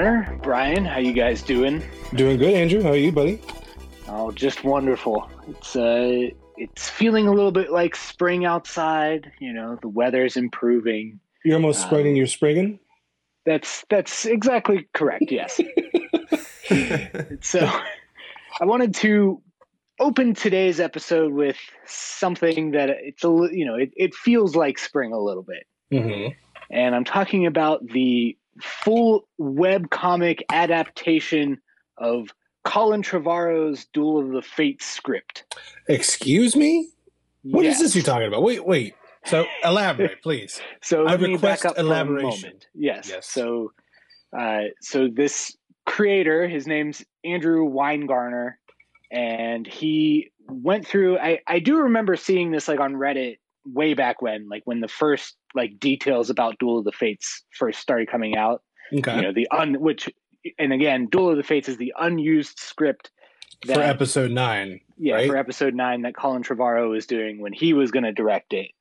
Connor, Brian, how you guys doing? Doing good, Andrew. How are you, buddy? Oh, just wonderful. It's uh it's feeling a little bit like spring outside, you know, the weather's improving. You're almost spreading Um, your springing. That's that's exactly correct, yes. so, I wanted to open today's episode with something that it's a you know, it, it feels like spring a little bit. hmm and I'm talking about the full web comic adaptation of Colin Trevorrow's Duel of the Fates script. Excuse me? What is Yes. this you're talking about? Wait, wait. So elaborate, please. So I let me request back up elaboration. for a moment. Yes. Yes. So, uh, so this creator, his name's Andrew Winegarner, and he went through. I I do remember seeing this like on Reddit way back when, like when the first like details about Duel of the Fates first started coming out. Okay. you know the un which and again duel of the fates is the unused script that For episode nine. yeah right? for episode 9 that colin trevorrow was doing when he was going to direct it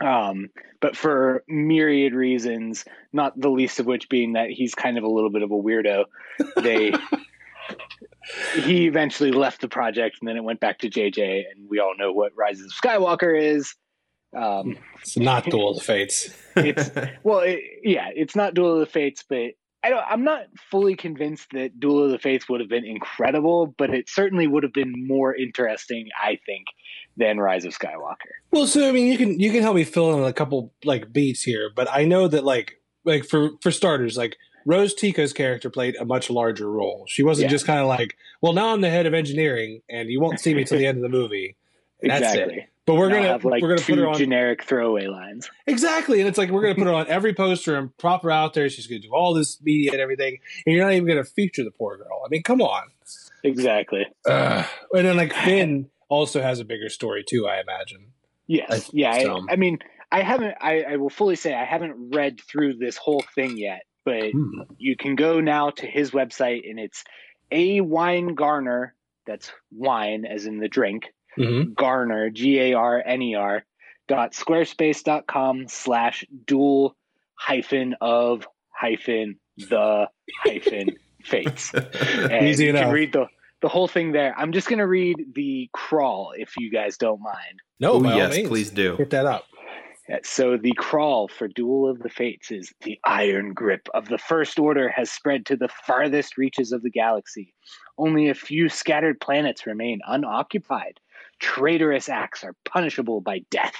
um but for myriad reasons not the least of which being that he's kind of a little bit of a weirdo they he eventually left the project and then it went back to jj and we all know what Rise of skywalker is um It's not Duel of the Fates. it's well, it, yeah, it's not Duel of the Fates, but I don't. I'm not fully convinced that Duel of the Fates would have been incredible, but it certainly would have been more interesting, I think, than Rise of Skywalker. Well, so I mean, you can you can help me fill in a couple like beats here, but I know that like like for for starters, like Rose Tico's character played a much larger role. She wasn't Yeah. just kind of like, well, now I'm the head of engineering, and you won't see me till the end of the movie. And That's exactly. it. But we're gonna have like we're gonna put her on generic throwaway lines. Exactly. And it's like we're gonna put her on every poster and prop her out there. She's gonna do all this media and everything. And you're not even gonna feature the poor girl. I mean, come on. Exactly. Ugh. And then like Finn also has a bigger story too, I imagine. Yes. Yeah. I, I mean, I haven't. I, I will fully say I haven't read through this whole thing yet, but Hmm. you can go now to his website and it's a wine garner. That's wine as in the drink. Mhm. Garner, G A R N E R, dot squarespace dot com slash dual hyphen of hyphen the hyphen fates. And Easy you enough. can read the, the whole thing there. I'm just going to read the crawl if you guys don't mind. No, oh by all yes, means. please do. Hit that up. So the crawl for Duel of the Fates is the iron grip of the First Order has spread to the farthest reaches of the galaxy. Only a few scattered planets remain unoccupied. Traitorous acts are punishable by death.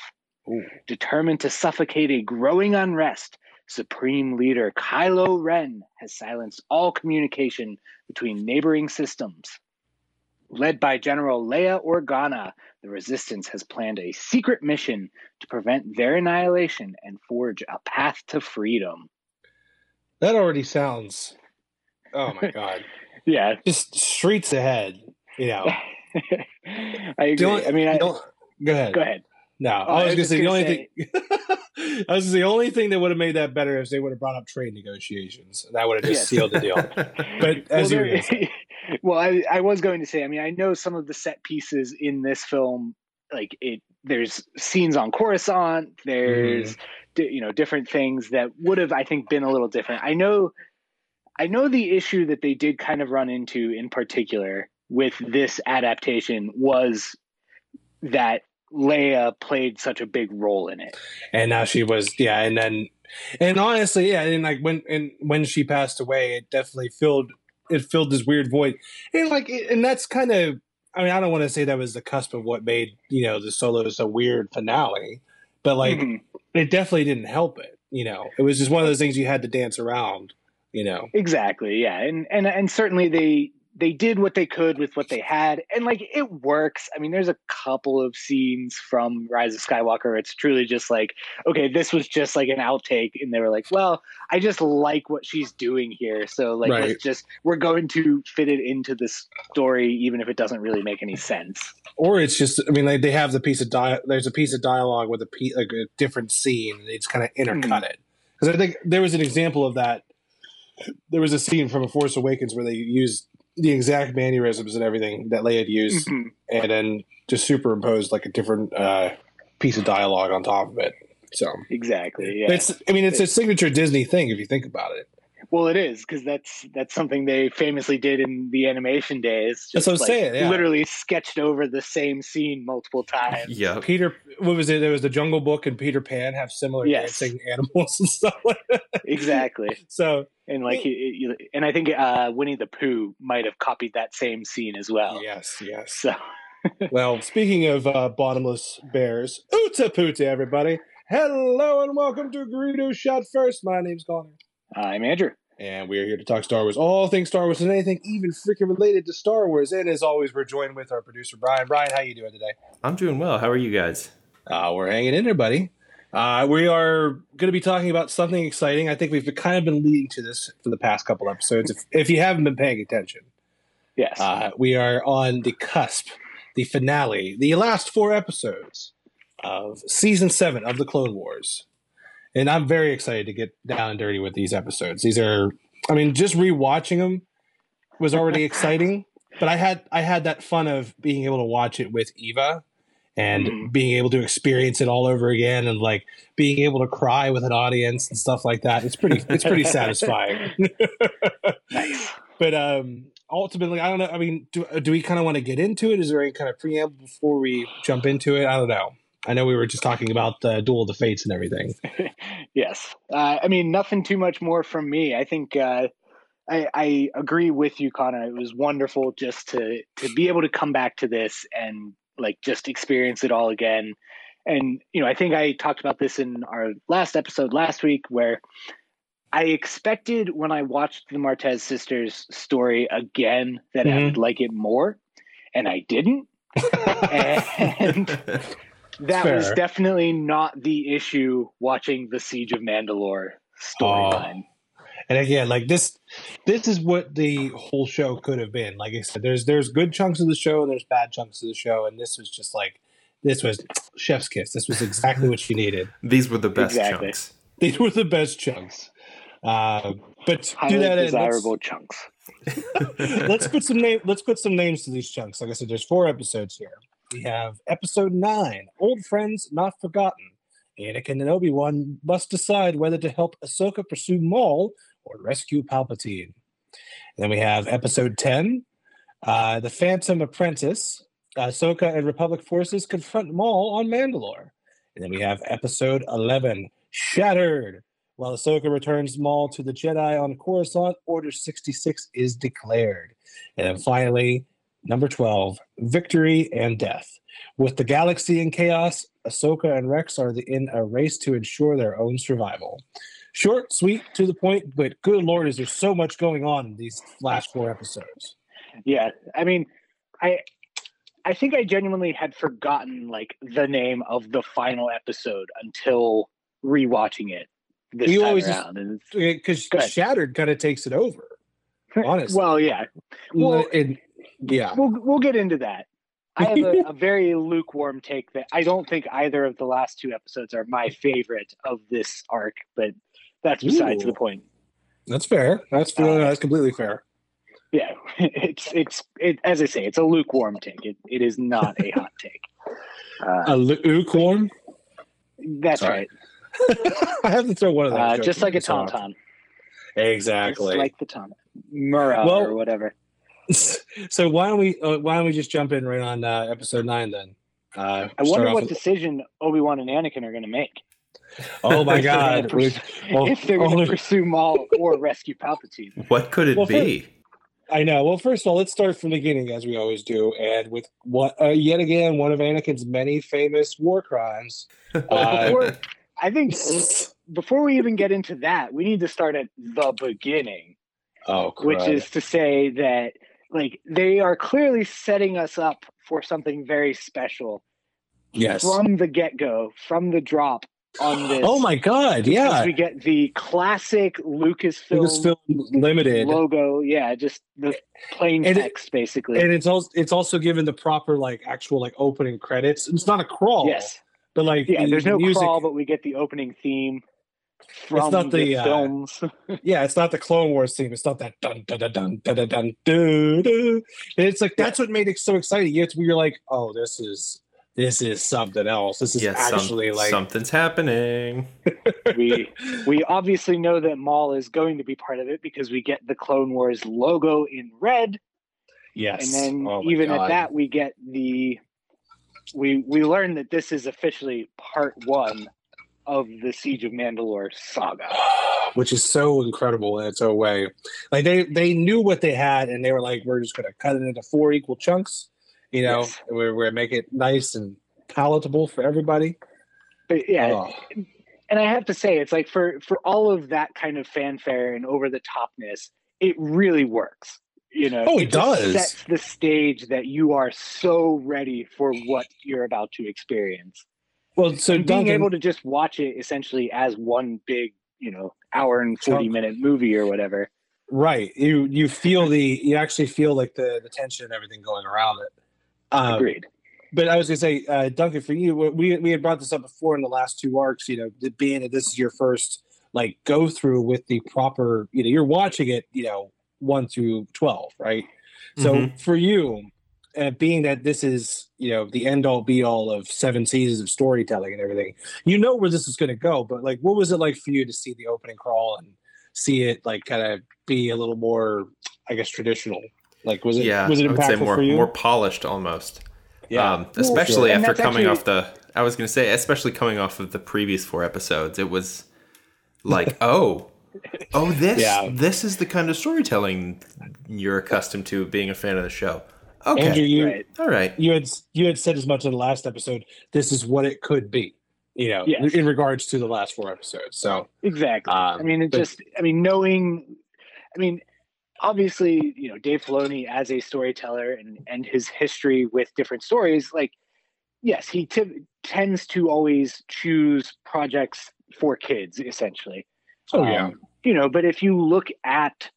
Ooh. Determined to suffocate a growing unrest, Supreme Leader Kylo Ren has silenced all communication between neighboring systems. Led by General Leia Organa, the Resistance has planned a secret mission to prevent their annihilation and forge a path to freedom. That already sounds oh my god. Yeah, Just streets ahead. You know. I agree. Only- I mean, I, don't, go ahead. go ahead. No, Oh, I was, was gonna say the only thing. I was the only thing that would have made that better is they would have brought up trade negotiations. That would have just Yes. sealed the deal. But as well, you were there- gonna say, well, I, I was going to say. I mean, I know some of the set pieces in this film, like it. There's scenes on Coruscant. There's mm-hmm. di- you know different things that would have I think been a little different. I know, I know the issue that they did kind of run into in particular with this adaptation was that Leia played such a big role in it. and now she was yeah, and then and honestly, yeah, and like when and when she passed away, it definitely filled it filled this weird void, and like and that's kind of I mean I don't want to say that was the cusp of what made you know the solos a weird finale, but like Mhm. it definitely didn't help it. You know, it was just one of those things you had to dance around. You know, Exactly, yeah, and and and certainly they they did what they could with what they had, and like it works. I mean, there's a couple of scenes from Rise of Skywalker. It's truly just like, okay, this was just like an outtake, and they were like, well, I just like what she's doing here, so like Right. let's just we're going to fit it into this story, even if it doesn't really make any sense. or it's just I mean like they have the piece of dia- there's a piece of dialogue with a pe- like a different scene and they just kind of intercut hmm. it because I think there was an example of that. There was a scene from A Force Awakens where they used the exact mannerisms and everything that Leia had used, Mhm. and then just superimposed like a different uh, piece of dialogue on top of it. So Exactly, yeah. it's I mean it's a signature Disney thing if you think about it. Well, it is because that's that's something they famously did in the animation days. That's what I'm like, saying, yeah. Literally sketched over the same scene multiple times. Yeah. Peter, what was it? There was the Jungle Book and Peter Pan have similar Yes. dancing animals and stuff like that. Exactly, So and like, you- you- and I think uh, Winnie the Pooh might have copied that same scene as well. yes, yes. So Well, speaking of uh, bottomless bears, oota poota, everybody. Hello and welcome to Greedo Shot First. My name's Connor. I'm Andrew. And we are here to talk Star Wars, all things Star Wars, and anything even freaking related to Star Wars. And as always, we're joined with our producer Brian. Brian, how you doing today? I'm doing well. How are you guys? Uh, we're hanging in there, buddy. Uh, we are going to be talking about something exciting. I think we've kind of been leading to this for the past couple episodes. If, if you haven't been paying attention, Yes. uh, we are on the cusp, the finale, the last four episodes of season seven of the Clone Wars. And I'm very excited to get down and dirty with these episodes. These are, I mean, just rewatching them was already exciting, but I had I had that fun of being able to watch it with Eva and Mhm. being able to experience it all over again and like being able to cry with an audience and stuff like that. It's pretty it's pretty satisfying. nice. But um, ultimately, I don't know. I mean, do, do we kind of want to get into it? Is there any kind of preamble before we jump into it? I don't know. I know we were just talking about the Duel of the Fates and everything. yes. Uh, I mean, nothing too much more from me. I think uh, I, I agree with you, Connor. It was wonderful just to to be able to come back to this and like just experience it all again. And you know, I think I talked about this in our last episode last week, where I expected when I watched the Martez sisters story again that I Mhm. would like it more, and I didn't. And that was definitely not the issue watching the Siege of Mandalore storyline. and again, like this, this is what the whole show could have been. Like I said, there's there's good chunks of the show and there's bad chunks of the show, and this was just like this was chef's kiss. This was exactly what she needed. These were the best Exactly. chunks. These were the best chunks. Uh, but Highly do that, in, let's- desirable chunks. let's put some name. Let's put some names to these chunks. Like I said, there's four episodes here. We have episode nine, "Old Friends Not Forgotten." Anakin and Obi Wan must decide whether to help Ahsoka pursue Maul or rescue Palpatine. And then we have episode ten, uh, "The Phantom Apprentice." Ahsoka and Republic forces confront Maul on Mandalore. And then we have episode eleven, "Shattered." While Ahsoka returns Maul to the Jedi on Coruscant, Order 66 is declared. And then finally, number 12, Victory and Death. With the galaxy in chaos, Ahsoka and Rex are the, in a race to ensure their own survival. Short, sweet, to the point, but good lord, is there so much going on in these last four episodes. Yeah, I mean, I I think I genuinely had forgotten like the name of the final episode until rewatching it this You time always around. Because Shattered kind of takes it over. honestly. well, yeah, well- And- yeah. we'll we'll get into that. I have a, a very lukewarm take that I don't think either of the last two episodes are my favorite of this arc, but that's besides Ooh. the point. That's fair. That's fair. Uh, that's completely fair. Yeah, it's it's it as I say, it's a lukewarm take. It it is not a hot take. Uh, A lukewarm? that's sorry. right. I have to throw one of those. Uh, just like a tauntaun. Exactly. Just like the tauntaun. Murrah Well- or whatever. so why don't we uh, why don't we just jump in right on uh, episode nine then? Uh, I wonder what with- decision Obi Wan and Anakin are going to make. oh my if they're gonna god! pers- Well, if they're going only- to pursue Maul or rescue Palpatine. What could it Well, be? I know. Well, first of all, let's start from the beginning as we always do, and with what uh, yet again one of Anakin's many famous war crimes. Uh, Before, I think before we even get into that, we need to start at the beginning, oh, which is to say that like they are clearly setting us up for something very special yes. from the get-go, from the drop on this. Oh my god! Yeah, we get the classic Lucasfilm, Lucasfilm Limited. logo. Yeah, just the plain And it- text, basically. and it's also it's also given the proper like actual like opening credits. It's not a crawl, yes, but like yeah. the- There's no music, crawl, but we get the opening theme it's not the, the uh, films. Uh, yeah, it's not the Clone Wars theme. It's not that dun dun dun dun dun dun dun. dun. It's like that's what made it so exciting. It's we were like, oh, this is this is something else. This is yeah, actually some, like something's happening. we we obviously know that Maul is going to be part of it because we get the Clone Wars logo in red. Yes, and then oh even God. at that, we get the we we learn that this is officially part one of the Siege of Mandalore saga. which is so incredible in its own way. Like they they knew what they had, and they were like, "We're just going to cut it into four equal chunks." You know, Yes. we're, we're make it nice and palatable for everybody. But yeah, Oh, and I have to say, it's like for for all of that kind of fanfare and over the topness, it really works. You know, Oh, it just does. Sets the stage that you are so ready for what you're about to experience. Well, so and being Duncan, able to just watch it essentially as one big, you know, hour and forty Chunk. minute movie or whatever. right? You you feel the you actually feel like the the tension and everything going around it. Um, Agreed. but I was gonna say, uh, Duncan, for you, we we had brought this up before in the last two arcs. You know, being that this is your first like go through with the proper, you know, you're watching it, you know, one through twelve, right? So Mhm. for you, uh, being that this is you know the end all be all of seven seasons of storytelling and everything, you know where this is going to go. But like, what was it like for you to see the opening crawl and see it like kind of be a little more, I guess, traditional? Like, was it yeah, was it I would say impactful more for you? more polished almost. yeah, um, especially sure. After coming actually- off the. I was going to say, especially coming off of the previous four episodes, it was like, oh, oh, this Yeah. this is the kind of storytelling you're accustomed to being a fan of the show. Okay, Andrew, you right. all right. you had you had said as much in the last episode. This is what it could be, you know, Yes. in regards to the last four episodes. So Exactly. Um, I mean, it but- just, I mean, knowing, I mean, obviously, you know, Dave Filoni as a storyteller and and his history with different stories, like, yes, he t- tends to always choose projects for kids, essentially. oh yeah, Um, you know, but if you look at s-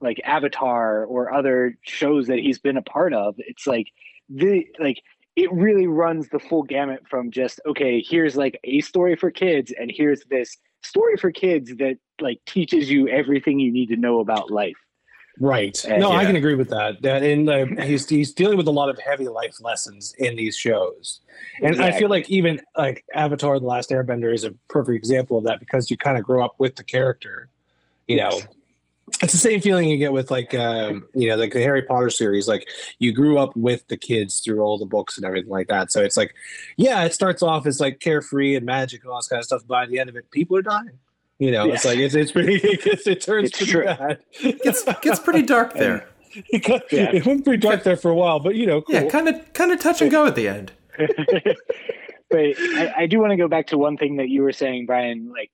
like Avatar or other shows that he's been a part of, it's like the like it really runs the full gamut from just okay, here's like a story for kids, and here's this story for kids that like teaches you everything you need to know about life. right. Uh, no, I can agree with that. That in uh, he's he's dealing with a lot of heavy life lessons in these shows, and I feel like even like Avatar: The Last Airbender is a perfect example of that because you kind of grow up with the character. You know. It's the same feeling you get with like um, you know like the Harry Potter series. Like you grew up with the kids through all the books and everything like that. So it's like, yeah, it starts off as like carefree and magic and all this kind of stuff. By the end of it, people are dying. You know, it's like it's it's pretty it, it turns It's pretty true. bad. Gets gets pretty dark there. it, got, Yeah. it went pretty dark there for a while, but you know, cool. Yeah, kind of kind of touch and go at the end. but I, I do want to go back to one thing that you were saying, Brian. Like,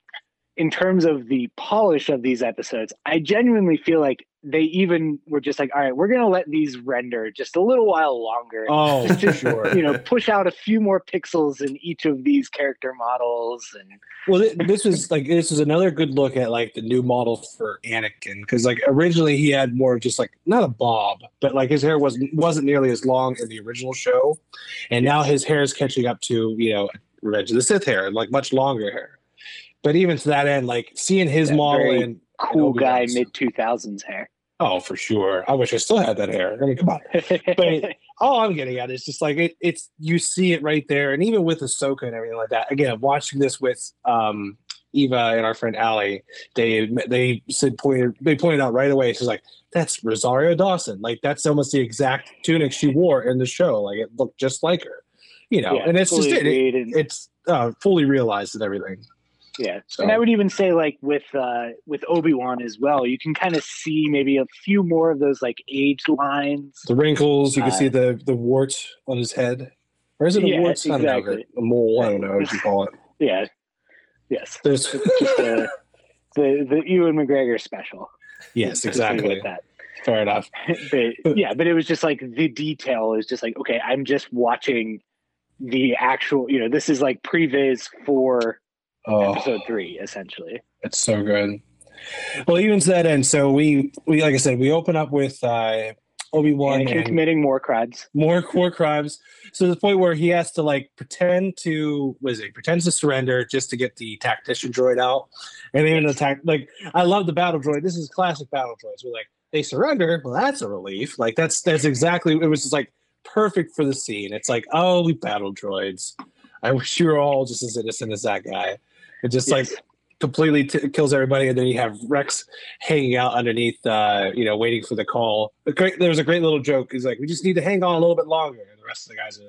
in terms of the polish of these episodes, I genuinely feel like they even were just like, all right, we're going to let these render just a little while longer. oh, just to, sure. you know, push out a few more pixels in each of these character models. And Well, this was like this is another good look at like the new model for Anakin because like originally he had more of just like not a bob, but like his hair wasn't wasn't nearly as long in the original show, and now his hair is catching up to you know Revenge of the Sith hair, like much longer hair. But even to that end, like seeing his That model in cool guy mid 2000s hair. oh for sure, I wish I still had that hair. I mean, come on. But- all I'm getting at is just like it, it's you see it right there, and even with Ahsoka and everything like that. Again, watching this with um, Eva and our friend Allie, they they said pointed they pointed out right away. She's like, "That's Rosario Dawson. Like that's almost the exact tunic she wore in the show. Like it looked just like her, you know." Yeah, and it's just it. it and- it's uh, fully realized and everything. Yeah, So- and I would even say like with uh with Obi Wan as well, you can kind of see maybe a few more of those like age lines. The wrinkles, you can Uh, see the the wart on his head. Or is it a Yeah, wart? I don't know. exactly. A mole. I don't know what you call it. Yeah, yes, There's just the the the Ewan McGregor special. yes, Let's leave it exactly. at that. Fair enough. but yeah, but it was just like the detail is just like okay, I'm just watching the actual. You know, this is like previs for Oh, episode three, essentially. it's so good. Well, even to that end, so we we like I said, we open up with uh, Obi Wan committing more crimes. more core crimes. So the point where he has to like pretend to was it pretends to surrender just to get the tactician droid out, and even the tac like I love the battle droid. This is classic battle droids. We're like they surrender. Well, that's a relief. Like that's that's exactly it was just like perfect for the scene. It's like, oh, we battle droids. I wish you were all just as innocent as that guy. It just Yes. like completely t- kills everybody, and then you have Rex hanging out underneath, uh, you know, waiting for the call. A great, there was a great little joke. He's like, "We just need to hang on a little bit longer," and the rest of the guys,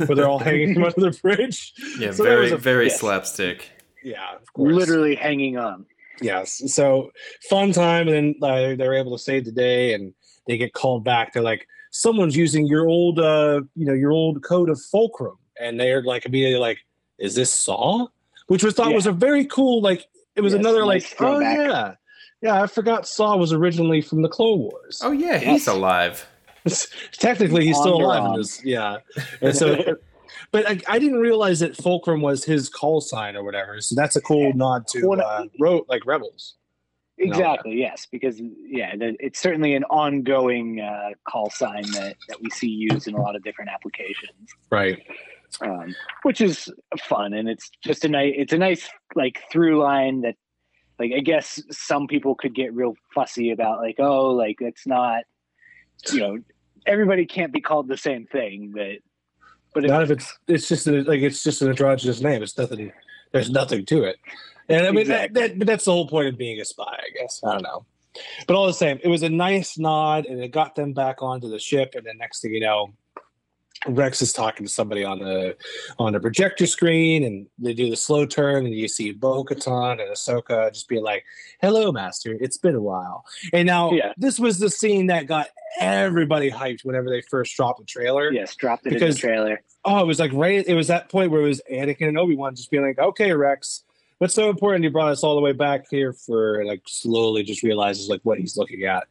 are, where they're all hanging from under the bridge. Yeah, So very a- very yes. slapstick. Yeah, of course. Literally hanging on. Yes. So fun time, and then uh, they're able to save the day, and they get called back. They're like, "Someone's using your old, uh, you know, your old code of fulcrum," and they're like immediately like, "Is this Saw?" Which was thought Yeah. was a very cool, like, it was Yes, another nice like, oh throwback. yeah, yeah. I forgot Saw was originally from the Clone Wars. Oh yeah, Yes. he's alive. Technically, he's still alive in Ron. this. Yeah, and so. But I, I didn't realize that Fulcrum was his call sign or whatever. So that's a cool nod to Well, uh, ro- like Rebels. Exactly. Yes, because yeah, the, it's certainly an ongoing uh, call sign that that we see used in a lot of different applications, Right. Um, which is fun, and it's just a nice. It's a nice like through line that, like, I guess some people could get real fussy about, like, oh, like it's not, you know, everybody can't be called the same thing, but but it, None of it's it's just like it's just an androgynous name. It's nothing. There's nothing to it. And I mean Exactly. that, that but that's the whole point of being a spy, I guess. I don't know. But all the same, it was a nice nod, and it got them back onto the ship. And then next thing you know, Rex is talking to somebody on the on a projector screen, and they do the slow turn, and you see Bo Katan and Ahsoka just being like, "Hello, Master. It's been a while." And now Yeah. this was the scene that got everybody hyped whenever they first dropped the trailer yes, dropped it Because- in the trailer. oh, it was like right. It was that point where it was Anakin and Obi Wan just being like, "Okay, Rex, what's so important? You brought us all the way back here for like slowly just realizes like what he's looking at."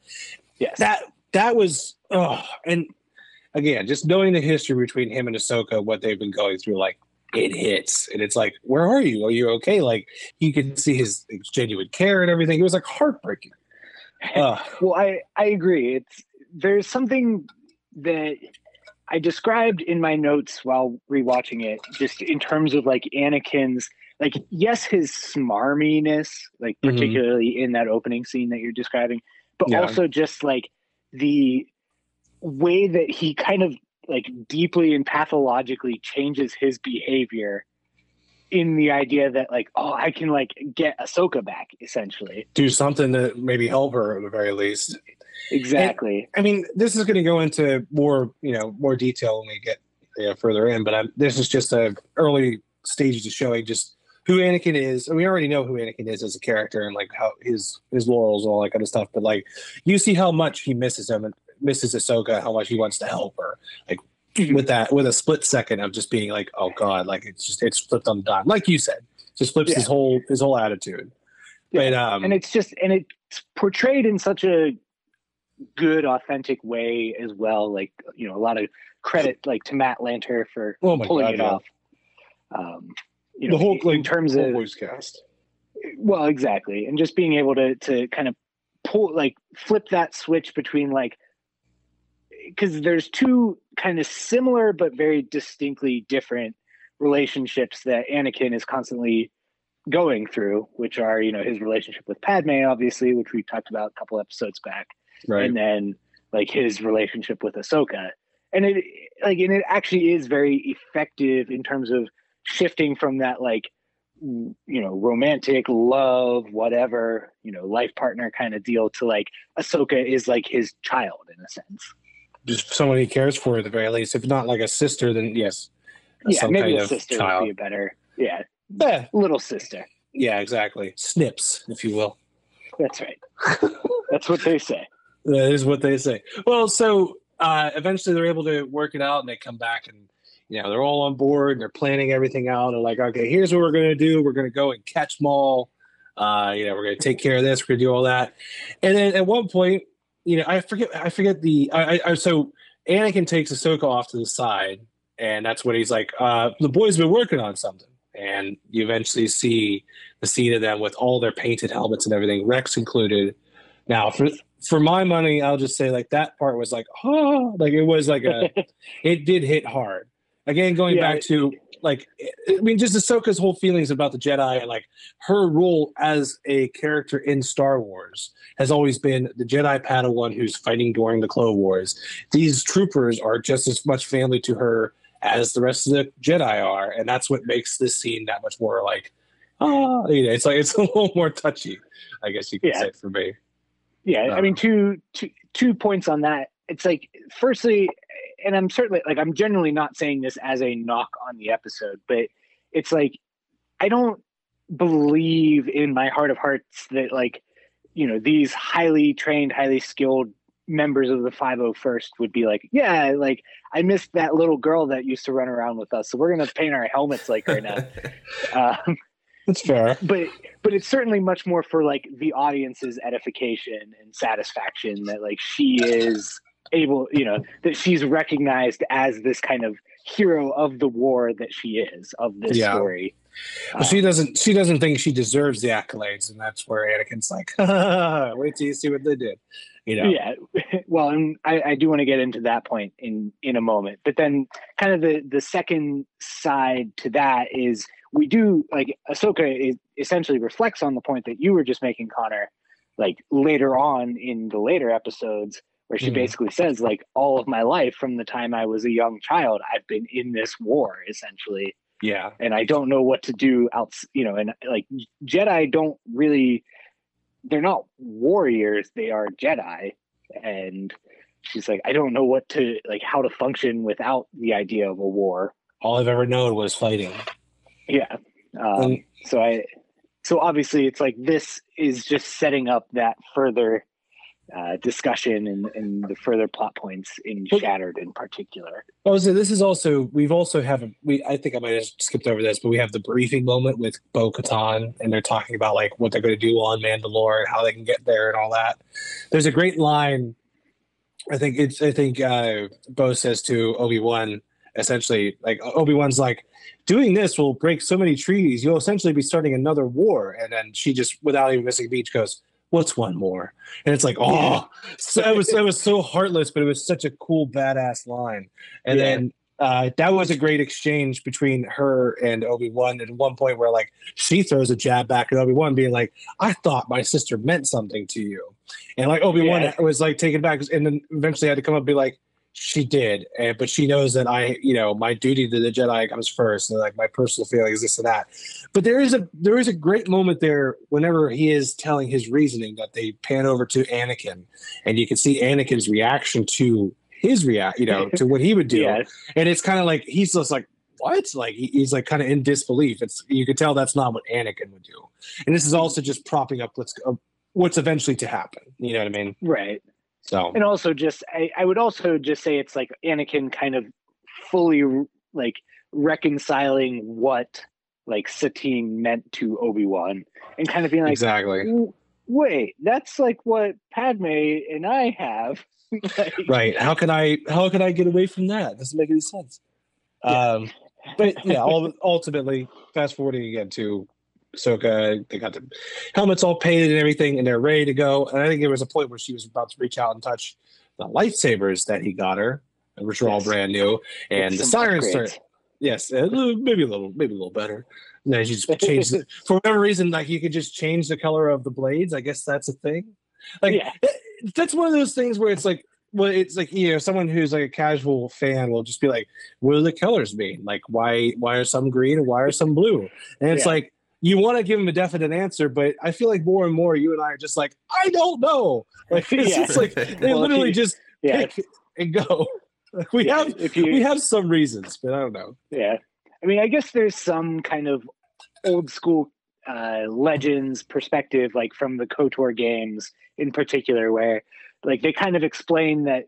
Yes, That that was oh, and again, just knowing the history between him and Ahsoka, what they've been going through, like it hits, and it's like, "Where are you? Are you okay?" Like you can see his genuine care and everything. It was like heartbreaking. Ugh. Well, I I agree. It's there's something that I described in my notes while rewatching it, just in terms of like Anakin's like yes, his smarminess, like Mhm. particularly in that opening scene that you're describing, but Yeah. also just like the way that he kind of like deeply and pathologically changes his behavior in the idea that like oh I can like get Ahsoka back essentially Do something to maybe help her at the very least. exactly I mean, this is going to go into more, you know, more detail when we get you know, further in. But I'm, this is just a early stages of showing just who Anakin is. And we already know who Anakin is as a character and like how his his laurels and all that kind of stuff. But like, you see how much he misses him and misses Ahsoka, how much he wants to help her. Like with that, with a split second of just being like, oh god, like it's just it's flipped on the dime, like you said, just flips his whole his whole attitude. But um, and it's just and it's portrayed in such a good authentic way as well like you know a lot of credit like to matt lanter for Oh pulling God, it yeah. off um you know the whole in like, terms whole of voice cast. well exactly and just being able to to kind of pull like flip that switch between like because there's two kind of similar but very distinctly different relationships that Anakin is constantly going through, which are you know his relationship with Padme, obviously, which we talked about a couple episodes back, Right. and then like his relationship with Ahsoka, and it like and it actually is very effective in terms of shifting from that like you know romantic love whatever you know life partner kind of deal to like Ahsoka is like his child in a sense. Just someone he cares for at the very least. If not like a sister, then yes, Yeah, maybe a sister child. would be a better. Yeah, Yeah, little sister. yeah, exactly. Snips, if you will. That's right. That's what they say. That is what they say. Well, so uh, eventually they're able to work it out, and they come back, and you know they're all on board, and they're planning everything out. They're like, okay, here's what we're gonna do. We're gonna go and catch Maul. Uh, you know, we're gonna take care of this. We're gonna do all that. And then at one point, you know, I forget, I forget the. I, I- so Anakin takes Ahsoka off to the side, and that's when he's like, uh, the boys been working on something. And you eventually see the scene of them with all their painted helmets and everything, Rex included. Now, for for my money, I'll just say like that part was like, oh, like it was like a, it did hit hard. Again, going Yeah, back to like I mean, just Ahsoka's whole feelings about the Jedi and like her role as a character in Star Wars has always been the Jedi Padawan who's fighting during the Clone Wars. These troopers are just as much family to her as the rest of the Jedi are, and that's what makes this scene that much more like, ah, you know, it's like it's a little more touchy, I guess you could Yeah. say for me. Yeah, I mean, two, two, two points on that. It's like, firstly, and I'm certainly like, I'm generally not saying this as a knock on the episode, but it's like, I don't believe in my heart of hearts that, like, you know, these highly trained, highly skilled members of the 501st would be like, yeah, like, I missed that little girl that used to run around with us. So we're going to paint our helmets like her now. um, That's fair. but but it's certainly much more for like the audience's edification and satisfaction that like she is able you know that she's recognized as this kind of hero of the war that she is of this Yeah. story But she doesn't. She doesn't think she deserves the accolades, and that's where Anakin's like, "Wait till you see what they did." You know. yeah well and I, I do want to get into that point in in a moment but then kind of the the second side to that is we do like ahsoka is, essentially reflects on the point that you were just making connor like later on in the later episodes where she Mhm. basically says like all of my life from the time i was a young child i've been in this war essentially Yeah. and I don't know what to do else, you know, and like Jedi don't really they're not warriors, they are Jedi. And she's like, I don't know what to like how to function without the idea of a war. All I've ever known was fighting. Yeah. Um, And- so I so obviously it's like this is just setting up that further uh, discussion and, and the further plot points in Shattered in particular. Oh, so this is also we've also have a, we. I think I might have skipped over this, but we have the briefing moment with Bo Katan, and they're talking about like what they're going to do on Mandalore and how they can get there and all that. There's a great line. I think it's. I think uh, Bo says to Obi Wan, essentially, like Obi Wan's like, doing this will break so many treaties. You'll essentially be starting another war. And then she just, without even missing a beat, goes, "What's one more?" And it's like, oh, so it was it was so heartless, but it was such a cool, badass line. And Yeah. then uh, that was a great exchange between her and Obi Wan. At one point, where like she throws a jab back at Obi Wan, being like, "I thought my sister meant something to you," and like Obi Wan Yeah. was like taken back, and then eventually had to come up and be like, "She did," and but she knows that I, you know, my duty to the Jedi comes first, and like my personal feelings, this and that. But there is a there is a great moment there whenever he is telling his reasoning that they pan over to Anakin, and you can see Anakin's reaction to his react, you know, to what he would do. Yeah. and it's kind of like he's just like what? Like he's like kind of in disbelief. It's you could tell that's not what anakin would do. And this is also just propping up what's uh, what's eventually to happen. You know what i mean? Right. so. And also just I, I would also just say it's like anakin kind of fully like reconciling what like satine meant to obi-wan and kind of being like exactly. Wait that's like what padme and i have. Like, right. How can i how can i get away from that? Doesn't make any sense. Um but yeah ul- ultimately fast forwarding again to Ahsoka, they got the helmets all painted and everything, and they're ready to go. And I think there was a point where she was about to reach out and touch the lightsabers that he got her, which were all brand new. And the some sirens upgrades. Yes, uh, maybe a little, maybe a little better. And then you just change the, for whatever reason, like you could just change the color of the blades. I guess that's a thing. Like Yeah. Eh, that's one of those things where it's like, well, it's like you know, someone who's like a casual fan will just be like, "What do the colors mean? Like, why why are some green and why are some blue?" And it's Yeah. like you want to give them a definite answer, but I feel like more and more you and I are just like, "I don't know." Like it's Yeah. just like they Well, literally you- just pick and go. Like we yeah, have if you we have some reasons, but I don't know. Yeah. I mean, I guess there's some kind of old school uh, legends perspective, like from the KOTOR games in particular, where like they kind of explain that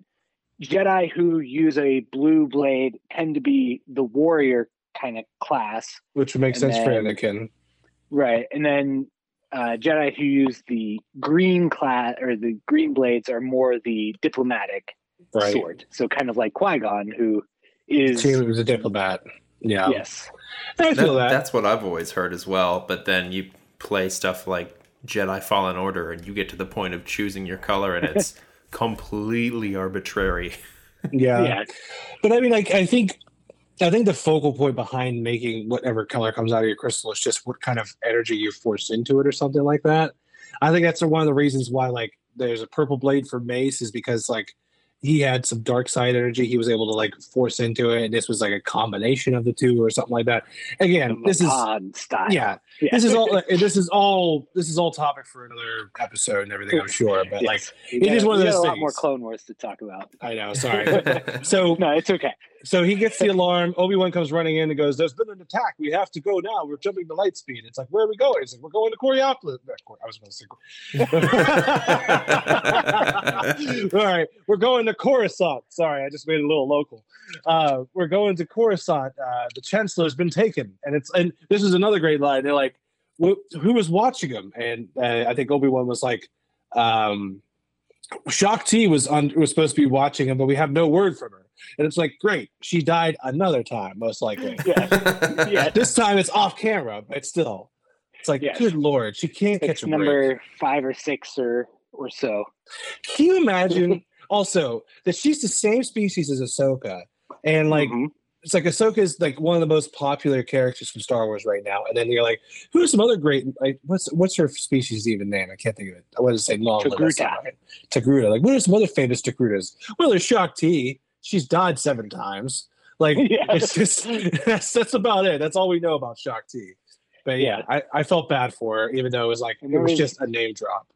Jedi who use a blue blade tend to be the warrior kind of class, Which would make And sense for Anakin. right? And then uh, Jedi who use the green class or the green blades are more the diplomatic Right. sort. So kind of like Qui Gon, who is He was a diplomat. Yeah. yes, I feel That- that. That's what I've always heard as well. But then you play stuff like Jedi Fallen Order, and you get to the point of choosing your color, and it's completely arbitrary. yeah. yeah, But I mean, like, I think I think the focal point behind making whatever color comes out of your crystal is just what kind of energy you force into it or something like that. I think that's one of the reasons why like there's a purple blade for Mace is because like he had some dark side energy. He was able to like force into it and this was like a combination of the two or something like that. Again this is style. yeah, yeah, this is all uh, this is all this is all topic for another episode and everything i'm sure but yes. like it is one of those a things. lot more clone wars to talk about. I know sorry. So no it's okay. so he gets the alarm obi-wan comes running in and goes there's been an attack. We have to go now. We're jumping the light speed. It's like where are we going? It's like we're going to Coriopolis. Uh, i was going to say all right we're going to coruscant sorry i just made it a little local uh, we're going to coruscant uh, the chancellor's been taken and it's and this is another great line they're like who was watching him? And uh, I think Obi Wan was like, um, Shaak Ti was on was supposed to be watching him, but we have no word from her. And it's like, great, she died another time, most likely. Yeah, yeah. this time it's off camera, but still, it's like, yes. good lord, she can't it's catch a number break. five or six or or so. Can you imagine? Also, that she's the same species as Ahsoka, and like mm-hmm it's like Ahsoka is like one of the most popular characters from Star Wars right now, and then you're like, who are some other great like what's what's her species even name? I can't think of it. I want to say no, Togruta. Togruta. Like what are some other famous Togrutas? Well, there's Shaak Ti. She's died seven times. Like yeah. it's just that's that's about it. That's all we know about Shaak Ti. But yeah, yeah, I, I felt bad for her, even though it was like it was just a name drop.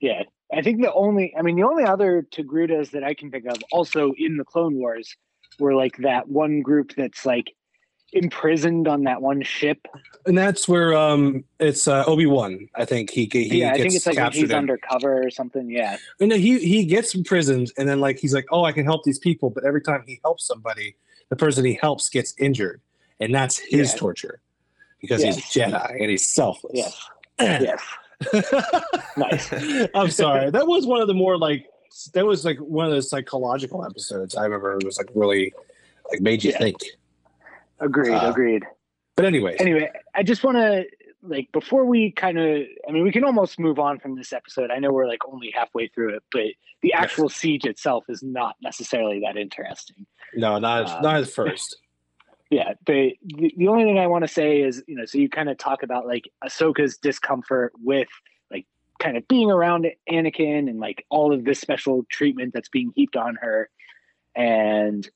Yeah. I think the only I mean the only other Togrutas that I can think of also in the Clone Wars were like that one group that's like imprisoned on that one ship. And that's where um it's uh, Obi Wan. I think he he yeah, I think it's like he's in. undercover or something. Yeah. And he he gets imprisoned, and then like he's like, oh, I can help these people, but every time he helps somebody, the person he helps gets injured, and that's his yeah. torture because yes. he's Jedi and he's selfless. Yes. yes. Nice. I'm sorry. That was one of the more like that was like one of the psychological episodes I remember. It was like really like made you yeah. think. Agreed. Uh, agreed. But anyway, anyway, I just want to like before we kind of. I mean, we can almost move on from this episode. I know we're like only halfway through it, but the actual yes. siege itself is not necessarily that interesting. No, not um, not at first. Yeah, the, the only thing I want to say is, you know, so you kind of talk about like Ahsoka's discomfort with like kind of being around Anakin and like all of this special treatment that's being heaped on her. And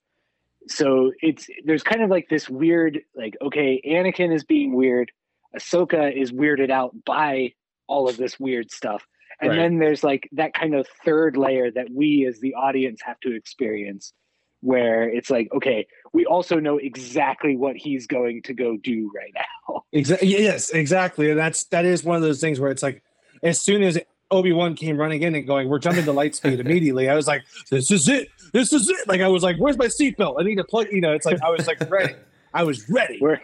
so it's there's kind of like this weird, like, okay, Anakin is being weird, Ahsoka is weirded out by all of this weird stuff. And right. then there's like that kind of third layer that we as the audience have to experience where it's like, okay, we also know exactly what he's going to go do right now. Exactly. Yes, exactly. And that's that is one of those things where it's like, as soon as Obi Wan came running in and going, "We're jumping to light speed immediately." I was like, "This is it! This is it!" Like I was like, "Where's my seatbelt? I need to plug." You know, it's like I was like ready. I was ready. We're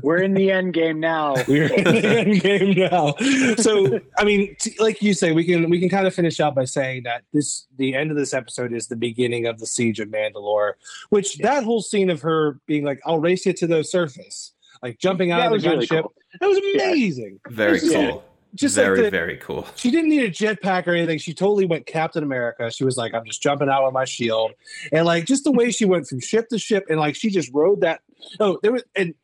we're in the end game now. We're in the end game now. So I mean, t- like you say, we can we can kind of finish out by saying that this the end of this episode is the beginning of the siege of Mandalore. Which yeah. that whole scene of her being like, "I'll race you to the surface," like jumping out of the gunship, really cool. that was amazing. Yeah. Very was, cool just very like the, very cool. She didn't need a jetpack or anything. She totally went Captain America. She was like, I'm just jumping out with my shield, and like just the way she went from ship to ship, and like she just rode that. Oh, there was and.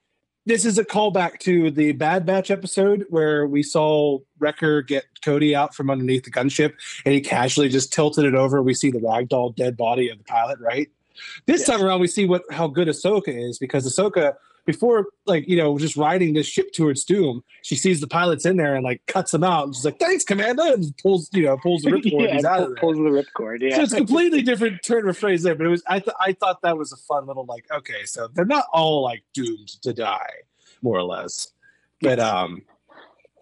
This is a callback to the Bad Batch episode where we saw Wrecker get Cody out from underneath the gunship and he casually just tilted it over. We see the ragdoll dead body of the pilot, right? This time around, we see what how good Ahsoka is because Ahsoka before like you know just riding this ship towards doom she sees the pilots in there and like cuts them out. And she's like thanks commander and pulls you know pulls the ripcord yeah, he's out of there. pulls the ripcord yeah. So it's completely different turn of phrase there but it was I, th- I thought that was a fun little like okay so they're not all like doomed to die more or less. But um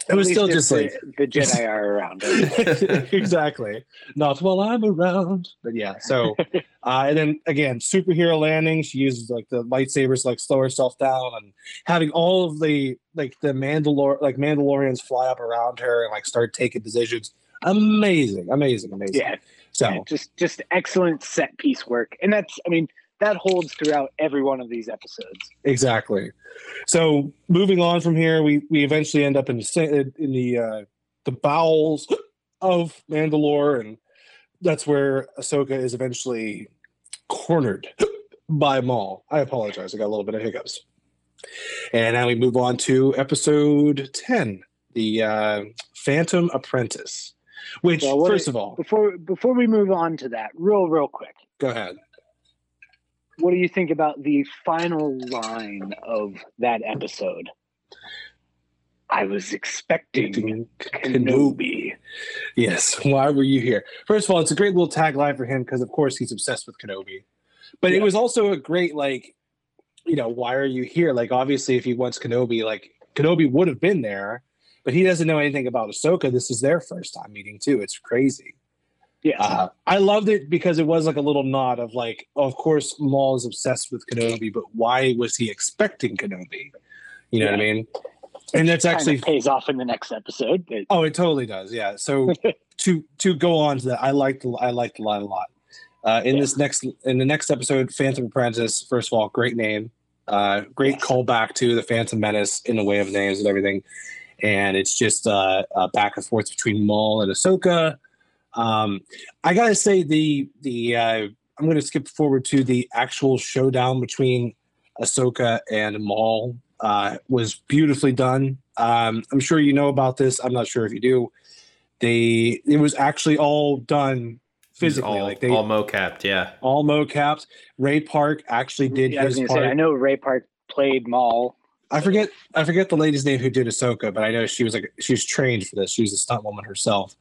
it was still just like the Jedi are around. exactly. Not while I'm around. But yeah, so uh, and then again, superhero landing. She uses like the lightsabers to, like slow herself down and having all of the like the Mandalor like Mandalorians fly up around her and like start taking positions. Amazing, amazing, amazing. Yeah. So yeah, just just excellent set piece work. And that's I mean, that holds throughout every one of these episodes. Exactly. So moving on from here, we we eventually end up in the in the uh, the bowels of Mandalore, and that's where Ahsoka is eventually cornered by Maul. I apologize. I got a little bit of hiccups. And now we move on to episode 10, the uh, Phantom Apprentice. Which, Well, first of all, Before before we move on to that, real real quick, go ahead. What do you think about the final line of that episode? I was expecting Kenobi. Yes. Why were you here? First of all, it's a great little tagline for him because, of course, he's obsessed with Kenobi. But it was also a great, like, you know, why are you here? Like, obviously, if he wants Kenobi, like, Kenobi would have been there, but he doesn't know anything about Ahsoka. This is their first time meeting, too. It's crazy. Yes. Uh, I loved it because it was like a little nod of like, of course, Maul is obsessed with Kenobi, but why was he expecting Kenobi? You know what I mean? And that's Kind actually of pays off in the next episode. Oh, it totally does. Yeah. So to to go on to that, I liked I liked the line a lot. Uh, in Yeah. this next in the next episode, Phantom Apprentice. First of all, great name. Uh, great callback to the Phantom Menace in the way of names and everything. And it's just uh, uh, back and forth between Maul and Ahsoka. Um, I gotta say the the uh, I'm gonna skip forward to the actual showdown between Ahsoka and Maul uh, was beautifully done. Um, I'm sure you know about this. I'm not sure if you do. They it was actually all done physically, all, like they all, all mocapped, yeah. mocapped. Ray Park actually did Yeah, I his gonna part. say, I know Ray Park played Maul. I forget I forget the lady's name who did Ahsoka, but I know she was like she was trained for this. She was a stunt woman herself.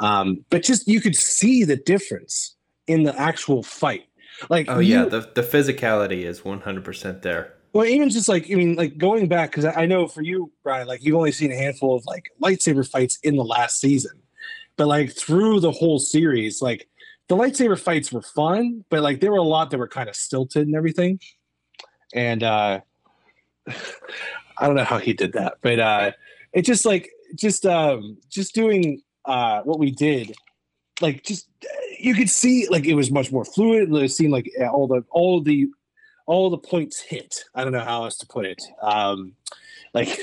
Um, but just you could see the difference in the actual fight. Like Oh you- yeah, the the physicality is 100% there. Well, even just like I mean, like going back because I I know for you, Brian, like you've only seen a handful of like lightsaber fights in the last season, but like through the whole series, like the lightsaber fights were fun, but like there were a lot that were kind of stilted and everything. And uh I don't know how he did that, but uh it just like just um just doing uh what we did, like just you could see like it was much more fluid. It seemed like all the all the all the points hit. I don't know how else to put it. Um, like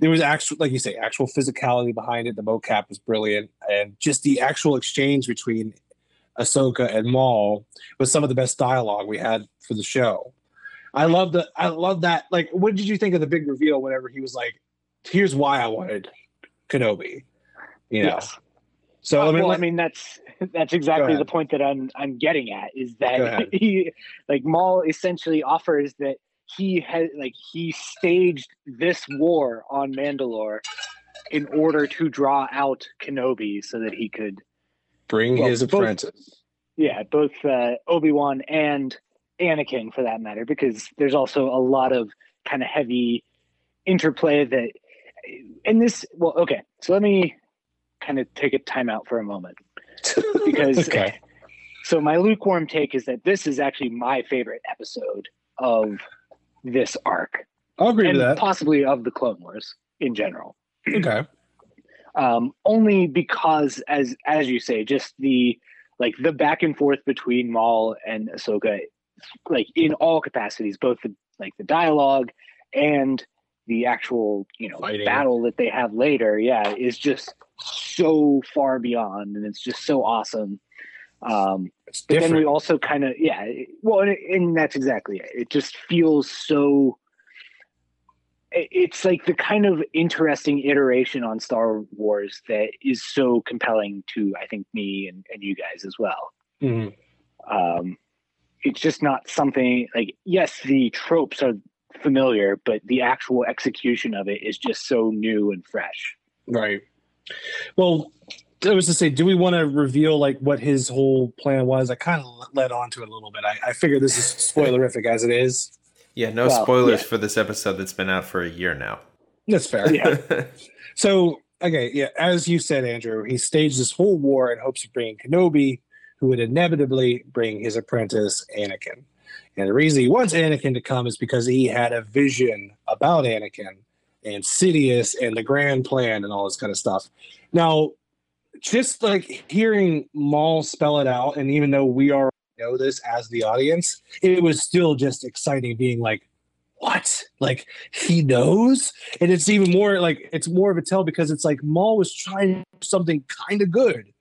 there was actual, like you say, actual physicality behind it. The mocap was brilliant, and just the actual exchange between Ahsoka and Maul was some of the best dialogue we had for the show. I love the, I love that. Like, what did you think of the big reveal? Whenever he was like, "Here's why I wanted Kenobi," you know. Yes. So well, I mean, well, I mean that's that's exactly the point that I'm I'm getting at is that he like Maul essentially offers that he had like he staged this war on Mandalore in order to draw out Kenobi so that he could bring well, his both- apprentice. yeah both uh, Obi Wan and Anakin for that matter because there's also a lot of kind of heavy interplay that in this well okay so let me kind of take a timeout for a moment because Okay. so my lukewarm take is that this is actually my favorite episode of this arc I'll agree and with that. possibly of the clone wars in general Okay. um, only because as as you say just the like the back and forth between Maul and Ahsoka like in all capacities both the like the dialogue and the actual you know Fighting. battle that they have later yeah is just so far beyond and it's just so awesome um It's but then we also kind of yeah well and, and that's exactly it it just feels so it's like the kind of interesting iteration on star wars that is so compelling to i think me and, and you guys as well Mhm. um it's just not something like yes the tropes are familiar but the actual execution of it is just so new and fresh Right. Well, I was to say, do we want to reveal like what his whole plan was? I kind of led on to it a little bit. I, I figure this is spoilerific as it is. Yeah, no Well, spoilers yeah. for this episode that's been out for a year now. That's fair. Yeah. So, okay, yeah, as you said, Andrew, he staged this whole war in hopes of bringing Kenobi, who would inevitably bring his apprentice, Anakin. And the reason he wants Anakin to come is because he had a vision about Anakin and Sidious and the grand plan and all this kind of stuff. Now, just like hearing Maul spell it out, and even though we already know this as the audience, it was still just exciting being like, what? Like he knows? And it's even more like it's more of a tell because it's like Maul was trying something kind of good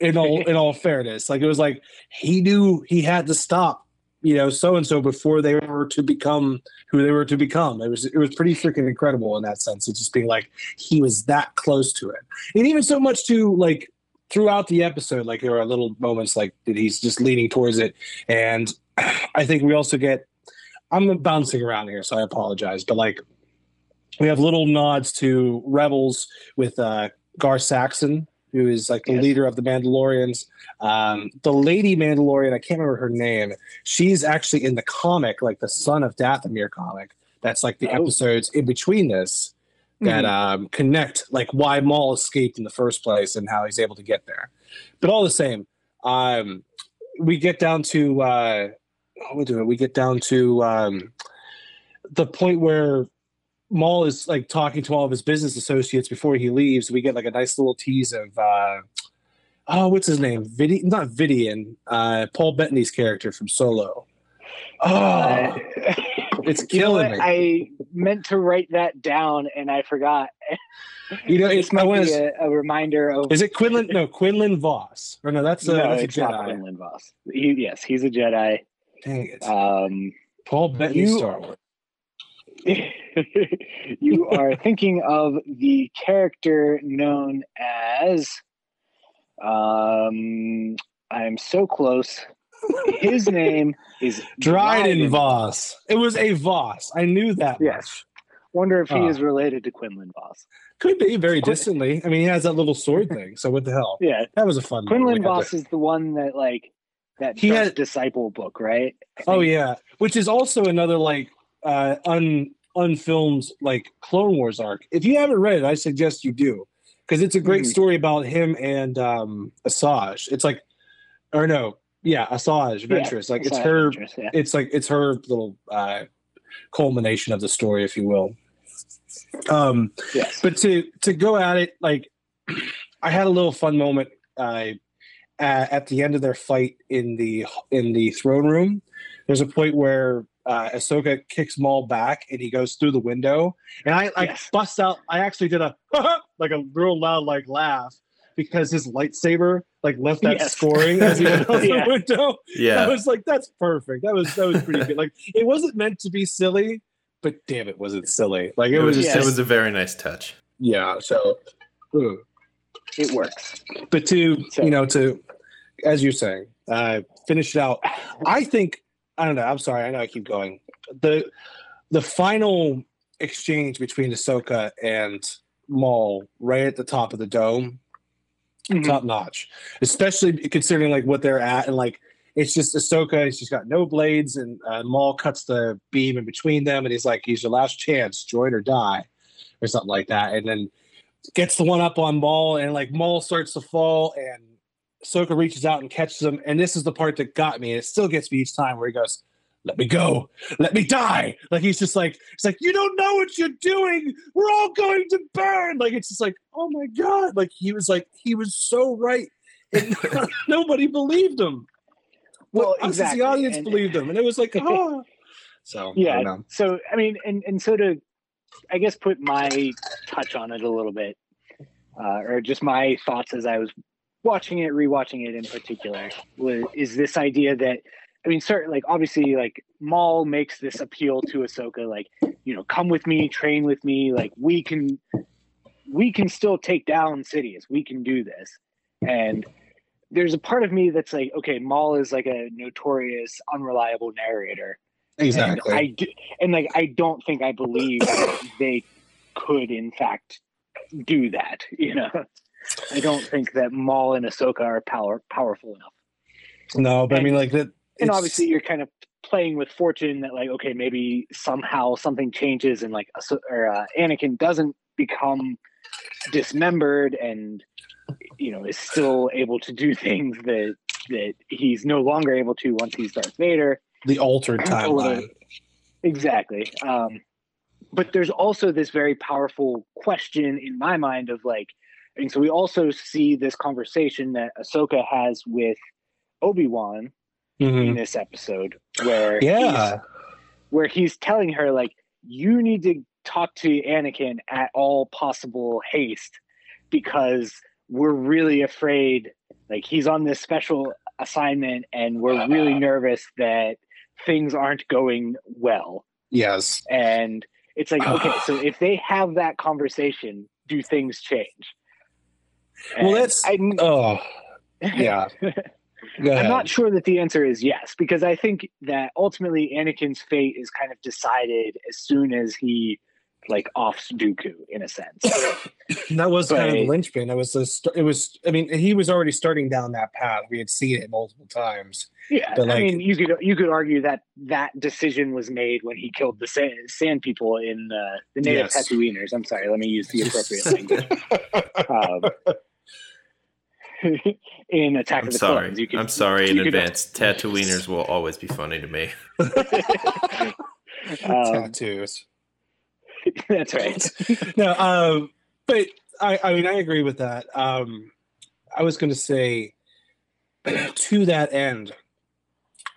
in all in all fairness. Like it was like he knew he had to stop you know so and so before they were to become who they were to become. It was it was pretty freaking incredible in that sense. It's just being like he was that close to it, and even so much to like throughout the episode, like there are little moments like that he's just leaning towards it, and I think we also get. I'm bouncing around here, so I apologize, but like we have little nods to Rebels with uh, Gar Saxon, who is like the Yes. leader of the Mandalorians. Um, the lady Mandalorian, I can't remember her name. She's actually in the comic, like the son of Dathomir comic. That's like the Oh. episodes in between this that um, connect like why Maul escaped in the first place and how he's able to get there. But all the same, um, we get down to uh, we do it. We get down to um, the point where Maul is like talking to all of his business associates before he leaves. We get like a nice little tease of uh, oh, what's his name? Vidi, not Vidian, uh, Paul Bettany's character from Solo. Oh, Uh, it's you know killing me. I meant to write that down and I forgot. you know, it's This might I wanna- be a, a reminder of. Is it Quinlan? No, Quinlan Vos. Or no, that's a, no, that's a not Jedi. Quinlan Vos. He, yes, he's a Jedi. Dang it. Um, Paul Bettany you- Star Wars. you are thinking of the character known as. Um, I'm so close. His name is Dryden Vos. It was a Vos. I knew that. Yes. Wonder if he Ah. is related to Quinlan Vos. Could be very distantly. I mean, he has that little sword thing. So what the hell? Yeah, That was a fun. Quinlan moment. We had Vos is the one that like that He had- disciple book, right? I Oh think. yeah, which is also another like uh un unfilmed like Clone Wars arc. If you haven't read it, I suggest you do because it's a great Mhm. story about him and um Asajj. It's like, or no, yeah, Asajj Ventress. like it's her. Ventress, yeah. It's like it's her little uh culmination of the story, if you will. Um, Yes. but to to go at it like i had a little fun moment uh, at, at the end of their fight in the in the throne room there's a point where uh, Ahsoka kicks Maul back and he goes through the window and I like Yes. bust out I actually did a like a real loud like laugh because his lightsaber like left that Yes. scoring as he went out Yeah. the window Yeah, I was like, that's perfect. That was that was pretty good. Like it wasn't meant to be silly, but damn it, was it silly? Like it, It was, was, just it was a very nice touch. yeah. So, ugh. It works. but to So- you know to as you're saying, uh, finish it out. I think I don't know. I'm sorry. I know I keep going. the The final exchange between Ahsoka and Maul, right at the top of the dome, Mhm. top notch, especially considering like what they're at and like it's just Ahsoka. She's got no blades, and uh, Maul cuts the beam in between them, and he's like, "He's your last chance, join or die," or something like that. And then gets the one up on Maul, and like Maul starts to fall, and Ahsoka reaches out and catches him. And this is the part that got me, and it still gets me each time, where he goes. Let me go. Let me die. Like he's just like it's like you don't know what you're doing. We're all going to burn. Like it's just like oh my god. Like he was like he was so right, and nobody believed him. Well, us as exactly. the audience and- believed him, and it was like, oh. So I yeah don't know. so i mean and and so to i guess put my touch on it a little bit uh, or just my thoughts as i was watching it rewatching it in particular was is this idea that i mean certain like obviously like maul makes this appeal to ahsoka like you know come with me train with me like we can we can still take down Sidious we can do this and there's a part of me that's like okay maul is like a notorious unreliable narrator Exactly. and I do, and like I don't think I believe that they could in fact do that. You know, I don't think that Maul and Ahsoka are power powerful enough. no, but I mean, like that. And obviously, you're kind of playing with fortune that like okay, maybe somehow something changes and like or uh, Anakin doesn't become dismembered and you know is still able to do things that that he's no longer able to once he's Darth Vader. the altered timeline. Exactly. Um, but there's also this very powerful question in my mind of like, Mean, so we also see this conversation that Ahsoka has with Obi Wan Mhm. in this episode, where Yeah. he's, where he's telling her like, you need to talk to Anakin at all possible haste because we're really afraid. Like he's on this special assignment, and we're really nervous that things aren't going well. Yes. And it's like, okay, so if they have that conversation, do things change? Well, that's- I, oh yeah. I'm not sure that the answer is yes, because I think that ultimately Anakin's fate is kind of decided as soon as he like offs Dooku in a sense. that was kind of the But- linchpin. That was the. St- it was. I mean, he was already starting down that path. We had seen it multiple times. Yeah, But, I mean, you could you could argue that that decision was made when he killed the sand, sand people in uh, the native Yes. Tatooiners. I'm sorry, let me use the appropriate language. Um, in Attack I'm of the sorry. Clones, you could, I'm sorry in you could- advance. Tatooiners will always be funny to me. Um, Tattoos. that's right. no, um, but I, I mean, I agree with that. Um, I was going to say to that end,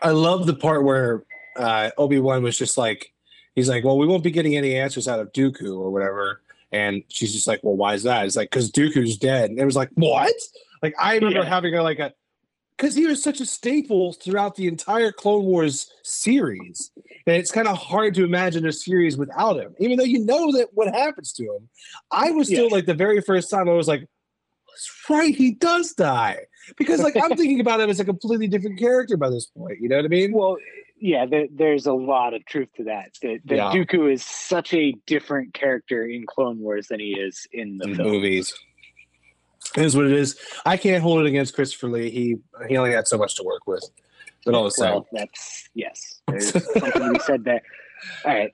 I love the part where uh, Obi Wan was just like, he's like, well, we won't be getting any answers out of Dooku or whatever. And she's just like, well, why is that? It's like, because Dooku's dead. And it was like, what? Like, I remember Yeah. having a, like a, because he was such a staple throughout the entire Clone Wars series. And it's kind of hard to imagine a series without him, even though you know that what happens to him. I was still Yes. like the very first time I was like, that's right, he does die. Because like I'm thinking about him as a completely different character by this point. You know what I mean? Well, yeah, there, there's a lot of truth to that. That, that Yeah. Dooku is such a different character in Clone Wars than he is in the in movies. It is what it is. I can't hold it against Christopher Lee. He he only had so much to work with. But all the same. Well, that's yes. There's something be said there. All right.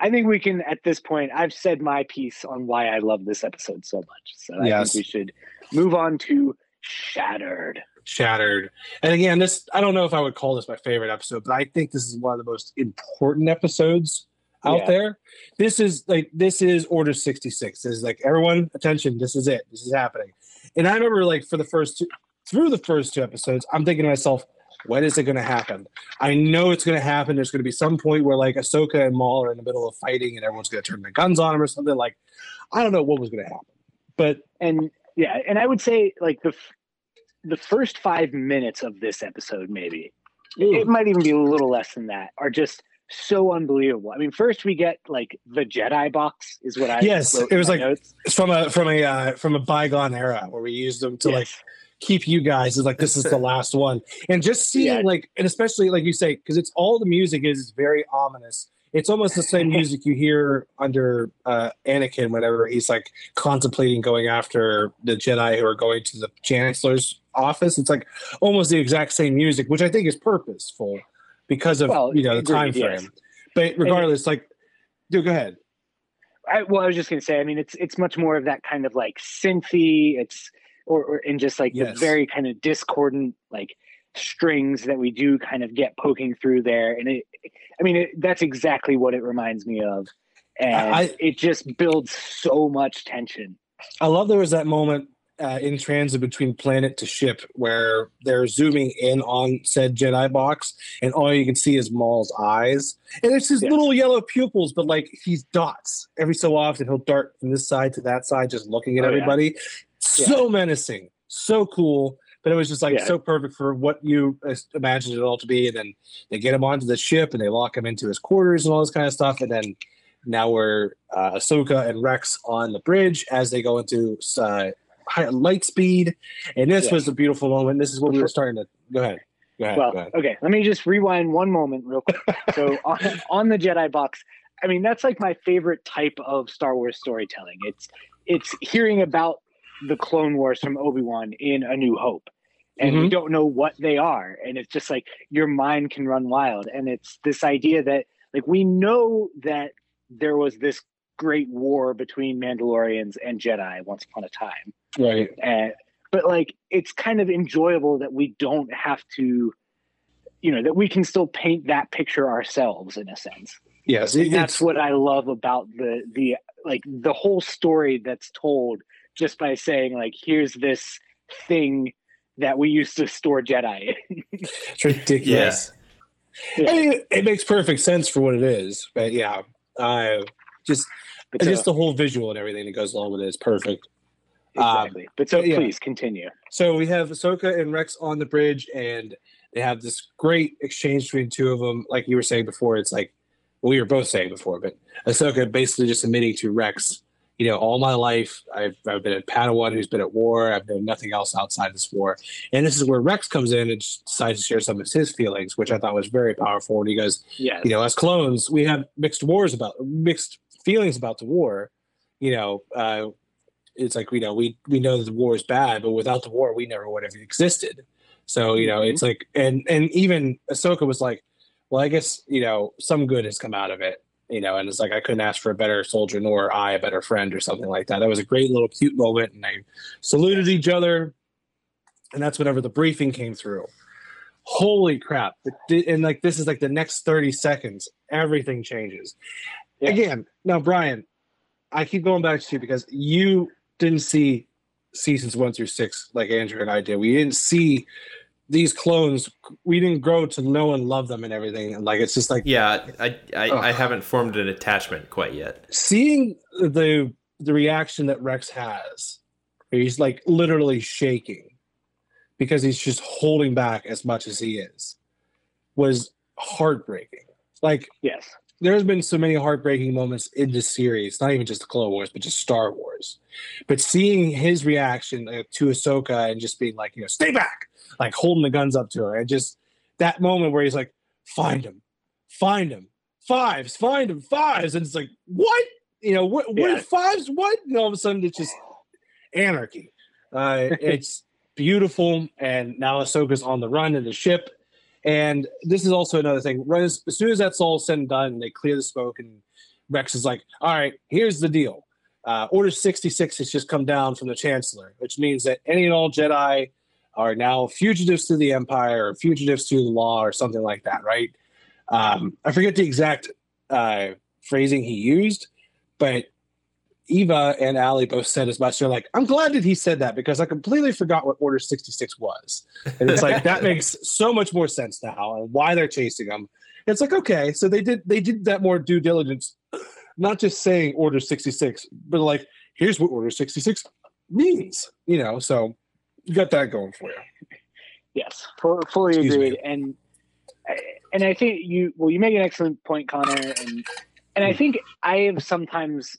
I think we can at this point. I've said my piece on why I love this episode so much. So I Yes. think we should move on to Shattered. Shattered. And again, this I don't know if I would call this my favorite episode, but I think this is one of the most important episodes out Yeah. there. This is like this is Order 66. This is like everyone attention, this is it. This is happening. And I remember like for the first two through the first two episodes, I'm thinking to myself, when is it going to happen? I know it's going to happen. There's going to be some point where like Ahsoka and Maul are in the middle of fighting and everyone's going to turn their guns on them or something. Like, I don't know what was going to happen. But And yeah, and I would say like the f- the first five minutes of this episode, maybe it might even be a little less than that, are just so unbelievable. I mean, first we get like the Jedi box is what I Yes, it was like- notes. it's from a from a uh, from a bygone era where we used them to like keep you guys as like this is the last one and just seeing Yeah. like and especially like you say because it's all the music is very ominous it's almost the same music you hear under uh anakin whenever he's like contemplating going after the jedi who are going to the chancellor's office it's like almost the exact same music which i think is purposeful because of Well, you know the agreed, time frame yes. but regardless like dude go ahead I, well, I was just gonna say. I mean, it's it's much more of that kind of like synthy. It's or, or and just like Yes. the very kind of discordant like strings that we do kind of get poking through there. And it, I mean, it, that's exactly what it reminds me of, and I- it just builds so much tension. I love there was that moment uh, in transit between planet to ship where they're zooming in on said Jedi box, and all you can see is Maul's eyes, and it's his Yes. little yellow pupils, but like he's dots every so often. He'll dart from this side to that side, just looking at Oh, yeah. everybody. So menacing, so cool. But it was just like Yeah. so perfect for what you uh, imagined it all to be. And then they get him onto the ship and they lock him into his quarters and all this kind of stuff. And then now we're uh, Ahsoka and Rex on the bridge as they go into uh, light speed. And this Yeah. was a beautiful moment. This is what we were starting to go ahead. Go ahead. Well, go ahead. okay, let me just rewind one moment real quick. so on, on the Jedi box, I mean that's like my favorite type of Star Wars storytelling. It's it's hearing about the Clone Wars from Obi Wan in A New Hope, and we Mhm. don't know what they are, and it's just like your mind can run wild, and it's this idea that like we know that there was this great war between Mandalorians and Jedi once upon a time Right. and but like it's kind of enjoyable that we don't have to you know that we can still paint that picture ourselves in a sense Yes. It- that's what i love about the the like the whole story that's told just by saying like here's this thing that we used to store jedi in It's ridiculous. Yeah. I mean, it makes perfect sense for what it is, but yeah, uh, just but so, just the whole visual and everything that goes along with it is perfect. Um, exactly but so yeah. please continue So we have Ahsoka and Rex on the bridge, and They have this great exchange between two of them. Like you were saying before, it's like well, we were both saying before, but Ahsoka basically just admitting to Rex, you know, all my life I've, I've been a Padawan who's been at war. I've done nothing else outside this war. And this is where Rex comes in and decides to share some of his feelings, which I thought was very powerful. And he goes, yeah, you know, as clones, we have mixed wars about mixed feelings about the war. You know, uh, it's like you know we we know that the war is bad, but without the war, we never would have existed. So you know, Mhm. it's like, and and even Ahsoka was like, well, I guess you know some good has come out of it. You know, and it's like I couldn't ask for a better soldier, nor I a better friend, or something like that. That was a great little cute moment, and they saluted each other, and that's whenever the briefing came through. Holy crap! And like this is like the next thirty seconds, everything changes. Yeah. Again, now Brian, I keep going back to you because you didn't see seasons one through six like Andrew and I did. We didn't see these clones. We didn't grow to know and love them and everything. And like it's just like Yeah, I I, I haven't formed an attachment quite yet. seeing the the reaction that Rex has. He's like literally shaking because he's just holding back as much as he is. Was heartbreaking. Like yes, there's been so many heartbreaking moments in this series, not even just the Clone Wars, but just Star Wars. But seeing his reaction to Ahsoka and just being like, you know, stay back, like holding the guns up to her, and just that moment where he's like, find him, find him, fives, find him, fives, and it's like, what? You know, what? What Yeah. fives? What? And all of a sudden, it's just anarchy. Uh, it's beautiful, and now Ahsoka's on the run in the ship. And this is also another thing. Right as, as soon as that's all said and done, they clear the smoke, and Rex is like, "All right, here's the deal. Uh, Order 66 has just come down from the Chancellor, which means that any and all Jedi are now fugitives to the Empire or fugitives to the law or something like that, right? Um, I forget the exact uh, phrasing he used, but Eva and Ali both said as much. They're like, I'm glad that he said that because I completely forgot what Order 66 was. And it's like that makes so much more sense now and why they're chasing him. It's like, okay, so they did they did that more due diligence, not just saying Order 66, but like, here's what Order 66 means, you know. So you got that going for you. yes, fu- fully Excuse me. agreed. And and I think you well, you make an excellent point, Connor, and and I think I have sometimes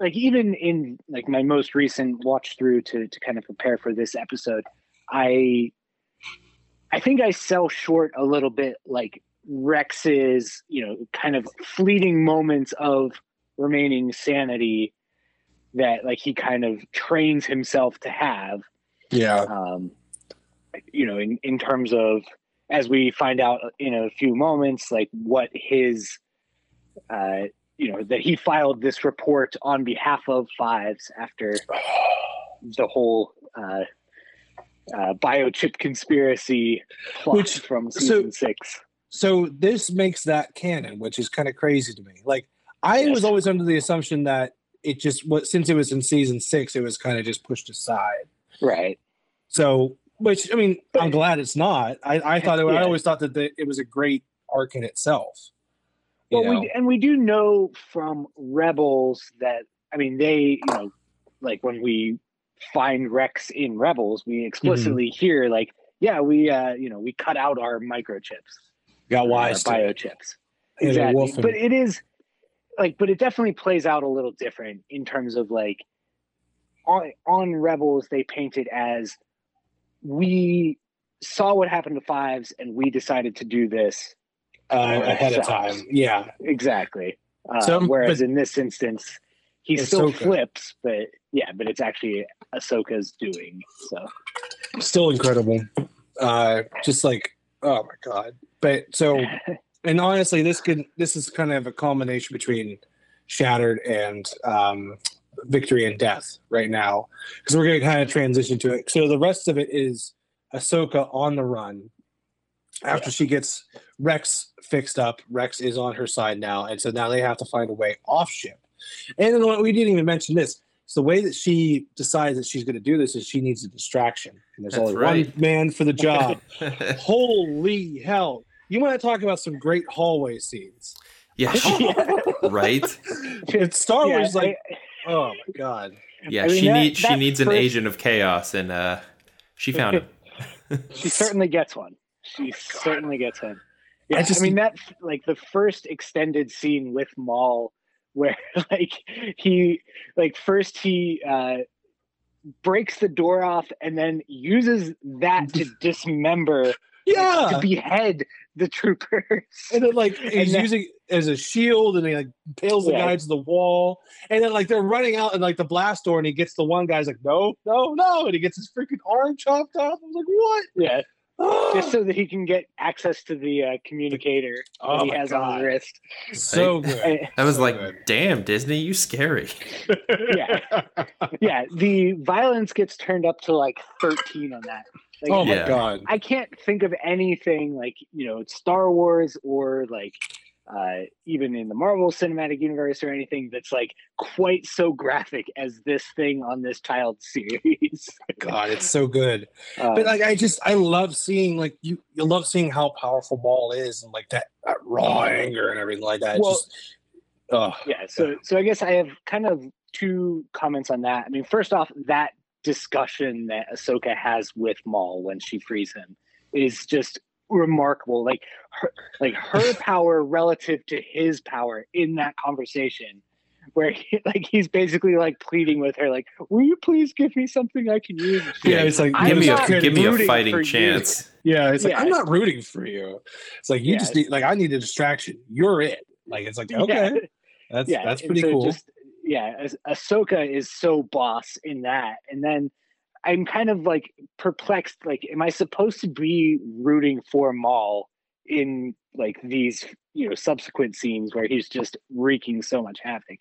like even in like my most recent watch through to to kind of prepare for this episode, I I think I sell short a little bit like Rex's, you know, kind of fleeting moments of remaining sanity that like he kind of trains himself to have Yeah. um, you know, in, in terms of as we find out in a few moments, like what his, uh, you know, that he filed this report on behalf of Fives after the whole uh, uh, biochip conspiracy plot Which- from so- season six. So this makes that canon, which is kind of crazy to me. Like I Yes. was always under the assumption that it just was since it was in season six, it was kind of just pushed aside. Right. So, which I mean, I'm glad it's not. I, I thought it, I always thought that the, it was a great arc in itself. Well, know? we and we do know from Rebels that I mean they, you know, like when we find Rex in Rebels, we explicitly Mm-hmm. hear like, yeah, we, uh, you know, we cut out our microchips, got wise to biochips, exactly. But it is like, but it definitely plays out a little different in terms of like on on Rebels they paint it as we saw what happened to fives and we decided to do this uh, ahead of time. Yeah, Exactly. Uh, So, whereas but- in this instance, he still Ahsoka. flips, but yeah, but it's actually Ahsoka's doing. So still incredible. Uh, just like oh my god. But so and honestly, this could this is kind of a combination between Shattered and um, Victory and Death right now because we're going to kind of transition to it. So the rest of it is Ahsoka on the run after she gets Rex fixed up. Rex is on her side now, and so now they have to find a way off ship. And then what we didn't even mention this. So the way that she decides that she's going to do this is she needs a distraction, and there's That's only right. one man for the job. Holy hell! You want to talk about some great hallway scenes? yeah, right. It's Star Yeah, Wars, like I- oh my god! Yeah, I mean, she that- needs she that needs an agent of chaos, and uh, she found him. she certainly gets one. She certainly gets him. Yeah, I I, mean that like the first extended scene with Maul, where like he like first he uh, breaks the door off and then uses that to dismember yeah, to yeah. behead the troopers. And then like he's then- using it as a shield and he like impales the Yeah. guy to the wall. And then like they're running out and like the blast door and he gets the one guy's like, no, no, no. And he gets his freaking arm chopped off. I was like, what? yeah, Oh, just so that he can get access to the uh, communicator Oh that he my has on God. his wrist. so good. And- I was So like, good. damn, Disney, you scary. Yeah. yeah, the violence gets turned up to like 13 on that. Like, oh my Yeah. god. I can't think of anything like you know Star Wars or like uh, even in the Marvel Cinematic Universe or anything that's like quite so graphic as this thing on this child series. God, it's so good. Uh, But like I just I love seeing like you you love seeing how powerful Maul is and like that, that raw anger and everything like that. Well- just, oh yeah, so so I guess I have kind of two comments on that. I mean, first off, that discussion that Ahsoka has with Maul when she frees him is just remarkable. Like her, like her power relative to his power in that conversation, where he, like he's basically like pleading with her, like, "Will you please give me something I can use?" And Yeah, it's like I'm give me a give me a rooting for fighting you. chance. yeah, it's like Yeah. I'm not rooting for you. It's like you Yeah. just need like I need a distraction. You're it. Like it's like Yeah. okay, that's yeah, that's and pretty so cool. Just, yeah, As- Ahsoka is so boss in that, and then I'm kind of like perplexed. Like, am I supposed to be rooting for Maul in like these you know subsequent scenes where he's just wreaking so much havoc?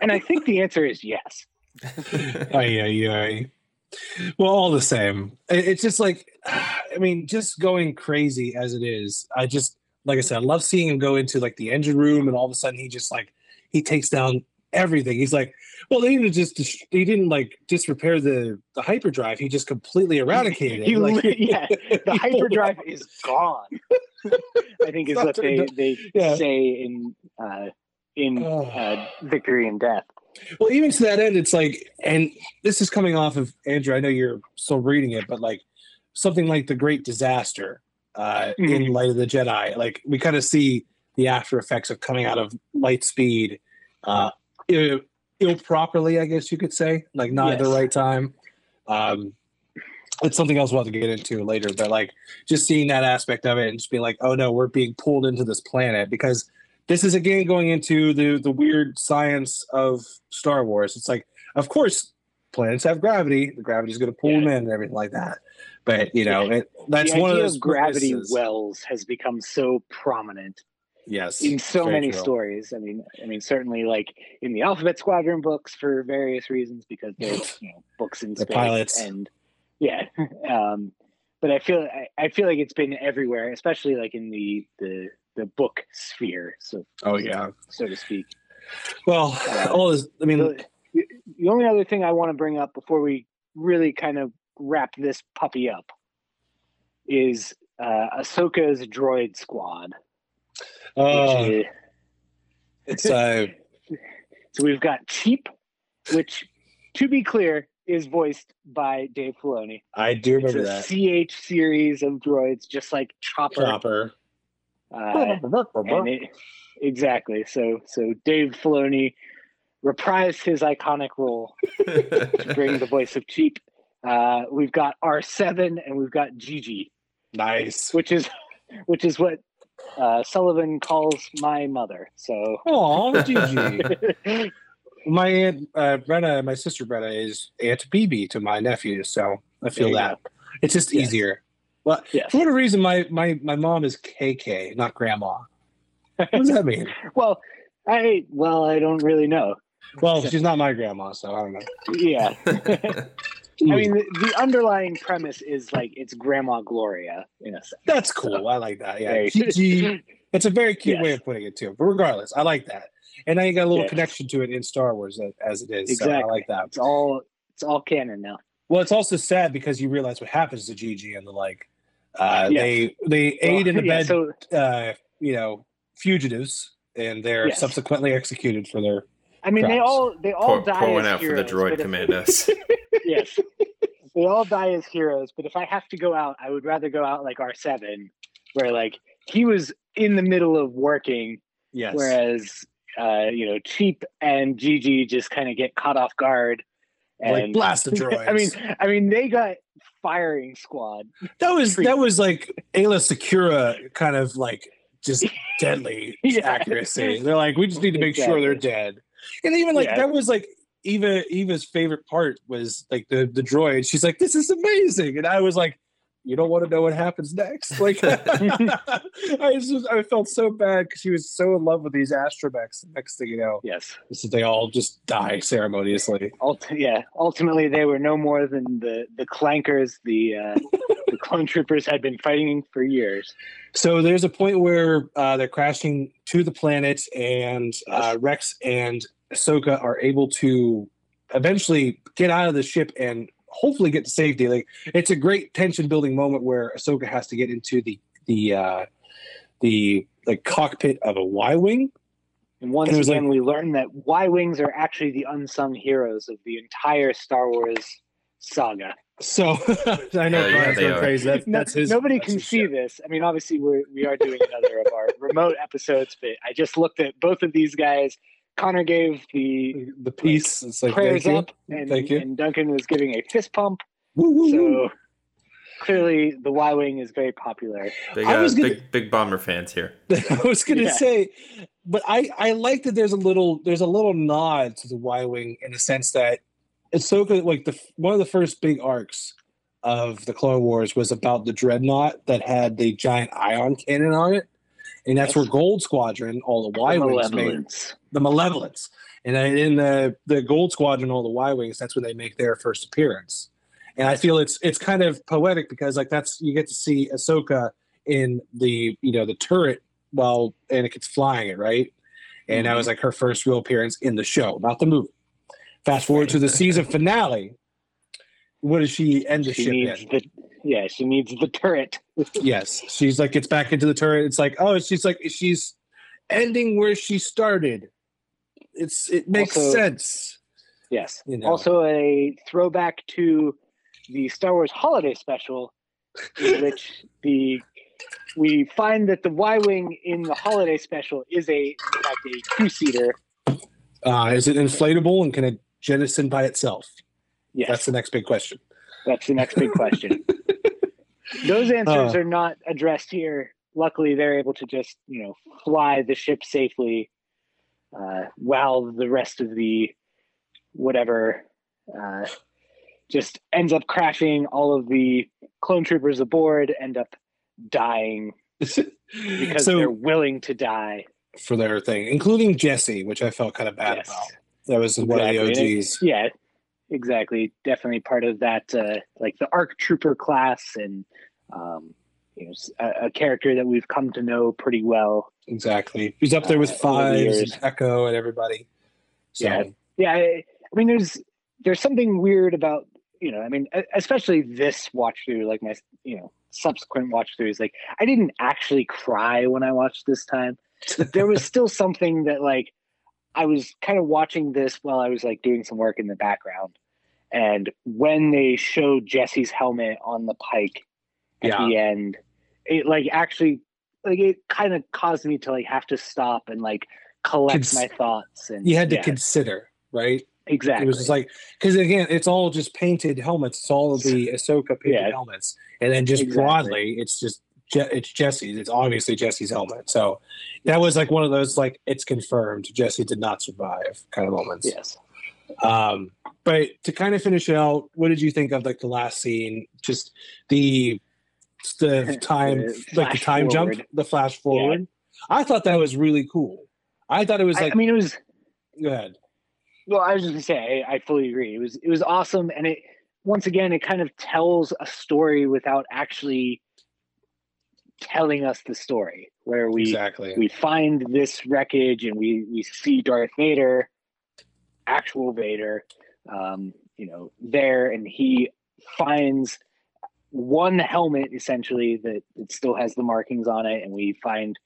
and I think the answer is yes. Ay, yeah, ay. Well, all the same, it's just like, I mean, just going crazy as it is. I just, like I said, I love seeing him go into like the engine room, and all of a sudden he just like he takes down everything. He's like, well, they didn't just dis- he didn't like just repair the the hyperdrive. He just completely eradicated it. Like, yeah, The hyperdrive is gone. I think is what they they Yeah. say in uh, in Oh. uh, Victory and Death. Well, even to that end, it's like, and this is coming off of Andrew. I know you're still reading it, but like something like the Great Disaster uh, in Mhm. Light of the Jedi, like we kind of see the after effects of coming out of light speed, uh, ill, ill properly, I guess you could say, like not at the right time. Um, it's something else we'll have to get into later, but like just seeing that aspect of it and just being like, oh no, we're being pulled into this planet because this is again going into the the weird science of Star Wars. It's like, of course, planets have gravity. The gravity is going to pull them in and everything like that. But you know, it, that's one of those of gravity weaknesses. wells has become so prominent Yes, in so many true. stories. I mean, I mean, certainly like in the Alphabet Squadron books for various reasons because they're you know books in space pilots. and yeah. um, but I feel I, I feel like it's been everywhere, especially like in the the the book sphere, so Oh yeah. so to speak. Well, all this. I mean, The, the only other thing I want to bring up before we really kind of wrap this puppy up is uh, Ahsoka's droid squad. Which is- it's uh, so we've got Cheap, which, to be clear, is voiced by Dave Filoni. I do It's remember a that CH series of droids, just like Chopper. chopper. Uh, it, exactly. So so Dave Filoni reprised his iconic role to bring the voice of Cheap. Uh, we've got R7 and we've got Gigi, nice. which is which is what uh, Sullivan calls my mother. So Oh, Gigi. my aunt uh, Brenna, my sister Brenna, is Aunt BB to my nephew, so I feel There you that it's just Yes. easier. Well, yes. for whatever reason, my my my mom is KK, not Grandma. What does that mean? Well, I well, I don't really know. Well, she's not my grandma, so I don't know. Yeah, I mean, the, the underlying premise is like it's Grandma Gloria in a sense. that's cool. I like that. Yeah, Gigi. It's a very cute Yes. way of putting it too. But regardless, I like that. And now you got a little connection to it in Star Wars as, as it is. So I Exactly. like that. It's all it's all canon now. Well, it's also sad because you realize what happens to Gigi and the like. Uh, Yes. They they aid in the yeah, bed, So uh, you know, fugitives, and they're Yes. subsequently executed for their. I mean, they all they all pour, die pour one as out for the heroes, droid but if- commandos. yes. they all die as heroes. But if I have to go out, I would rather go out like R seven, where like he was in the middle of working, Yes. whereas uh, you know Cheap and Gigi just kind of get caught off guard. like And blast the droids. I mean, I mean, they got firing squad. that was treat. that was like Aayla Secura kind of like just deadly Yeah. accuracy. They're like, we just need to make sure they're dead. And even like Yeah. that was like Eva Eva's favorite part was like the the droid. She's like, this is amazing, and I was like. You don't want to know what happens next. Like, I just, I felt so bad because she was so in love with these astromechs. Next thing you know, Yes. that they all just die ceremoniously. Ult- yeah. Ultimately, they were no more than the the clankers the uh, the clone troopers had been fighting for years. So there's a point where uh, they're crashing to the planet, and uh, Rex and Ahsoka are able to eventually get out of the ship and hopefully get to safety. Like it's a great tension building moment where Ahsoka has to get into the the uh, the like cockpit of a Y wing. And once And again, we learn that Y wings are actually the unsung heroes of the entire Star Wars saga. So I know yeah, Brian's they going crazy. That, No- that's his. nobody that's can his see ship. this. I mean, obviously, we're, we are doing another of our remote episodes, but I just looked at both of these guys. Connor gave the the piece. It's like prayers thank you. up, and, Thank you. and Duncan was giving a fist pump. Woo, woo, woo. So clearly, the Y wing is very popular. Big, I uh, was gonna- big, big bomber fans here. I was gonna Yeah. say, but I I like that there's a little there's a little nod to the Y wing in the sense that Ahsoka like the one of the first big arcs of the Clone Wars was about the dreadnought that had the giant ion cannon on it, and that's where Gold Squadron, all the Y wings made the Malevolence, and then in the the Gold Squadron, all the Y wings, that's when they make their first appearance. And I feel it's it's kind of poetic because like that's you get to see Ahsoka in the you know the turret while Anakin's flying it right, and that mm-hmm. was like her first real appearance in the show, not the movie. Fast forward to the season finale. What does she end the She ship needs in? the yeah. She needs the turret. Yes, she's like gets back into the turret. It's like oh, she's like she's ending where she started. It's it makes Also- sense. Yes. You know. Also, a throwback to the Star Wars Holiday Special, in which the we find that the Y wing in the Holiday Special is a in fact a two seater. Uh, is it inflatable and can it jettison by itself? Yes, That's the next big question. That's the next big question. Those answers Uh. are not addressed here. Luckily, they're able to just you know fly the ship safely, uh, while the rest of the whatever uh, just ends up crashing. All of the clone troopers aboard end up dying because so they're willing to die. for their thing, including Jesse, which I felt kind of bad Yes. about. That was one of the it- OGs. Yeah, exactly. Definitely part of that, uh, like the ARC Trooper class, and um, you know, a character that we've come to know pretty well. Exactly. He's up there with Uh, the Fives and Echo and everybody. So Yeah. Yeah, I, I mean, there's there's something weird about you know, I mean, especially this watch through, like my you know subsequent watch throughs. Like, I didn't actually cry when I watched this time, but there was still something that like I was kind of watching this while I was like doing some work in the background, and when they showed Jesse's helmet on the pike at Yeah. the end, it like actually like it kind of caused me to like have to stop and like collect Cons- my thoughts and you had to yeah, consider, right? exactly It was just like because again, it's all just painted helmets. It's all of the Ahsoka painted Yeah. helmets, and then just Exactly. broadly, it's just Je- it's Jesse's. It's obviously Jesse's helmet. So that was like one of those like it's confirmed Jesse did not survive kind of moments. yes Um, but to kind of finish it out, what did you think of like the last scene? Just the the time, The like the time jump, the flash forward. I thought that was really cool. I thought it was I, like I mean it was go ahead. well i was just gonna say I, I fully agree it was it was awesome and it once again it kind of tells a story without actually telling us the story where we exactly. we find this wreckage and we we see darth vader actual vader um you know there and he finds one helmet essentially that, that still has the markings on it and we find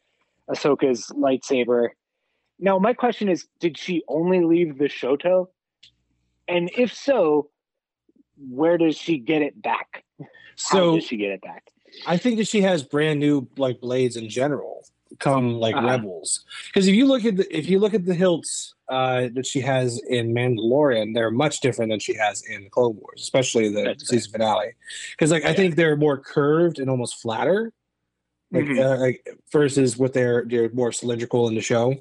ahsoka's lightsaber now my question is did she only leave the shoto and if so where does she get it back? How So does she get it back? I think that she has brand new like blades in general come like Uh-huh. rebels. Because if you look at the if you look at the hilts uh that she has in mandalorian they're much different than she has in clone wars especially the That's season finale. Because like i think they're more curved and almost flatter like, Mhm. uh, like versus what they're they're more cylindrical in the show.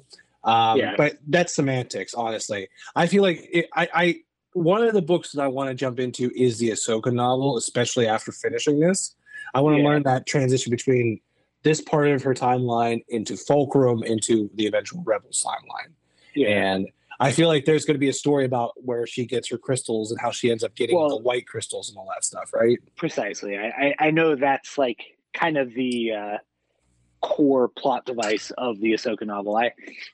Um Yeah. but that's semantics honestly. I feel like it, i i one of the books that i want to jump into is the ahsoka novel especially after finishing this i want to Yeah. learn that transition between this part of her timeline into fulcrum into the eventual rebels timeline Yeah. and i feel like there's going to be a story about where she gets her crystals and how she ends up getting Well- the white crystals and all that stuff right Precisely. I, I, I know that's like kind of the uh, core plot device of the Ahsoka novel. I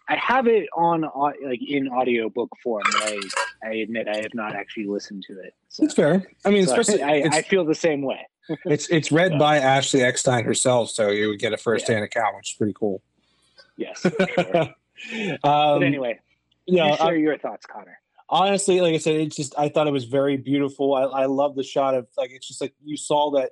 I have it on like in audiobook form, but I, I admit I have not actually listened to it. So, it's fair i mean so especially I, I feel the same way. it's it's read Yeah. by ashley eckstein herself so you would get a first-hand account which is pretty cool Yes. sure. um, but anyway, yeah, you share I- your thoughts, Connor. honestly, like I said, it's just I thought it was very beautiful. I, I love the shot of like it's just like you saw that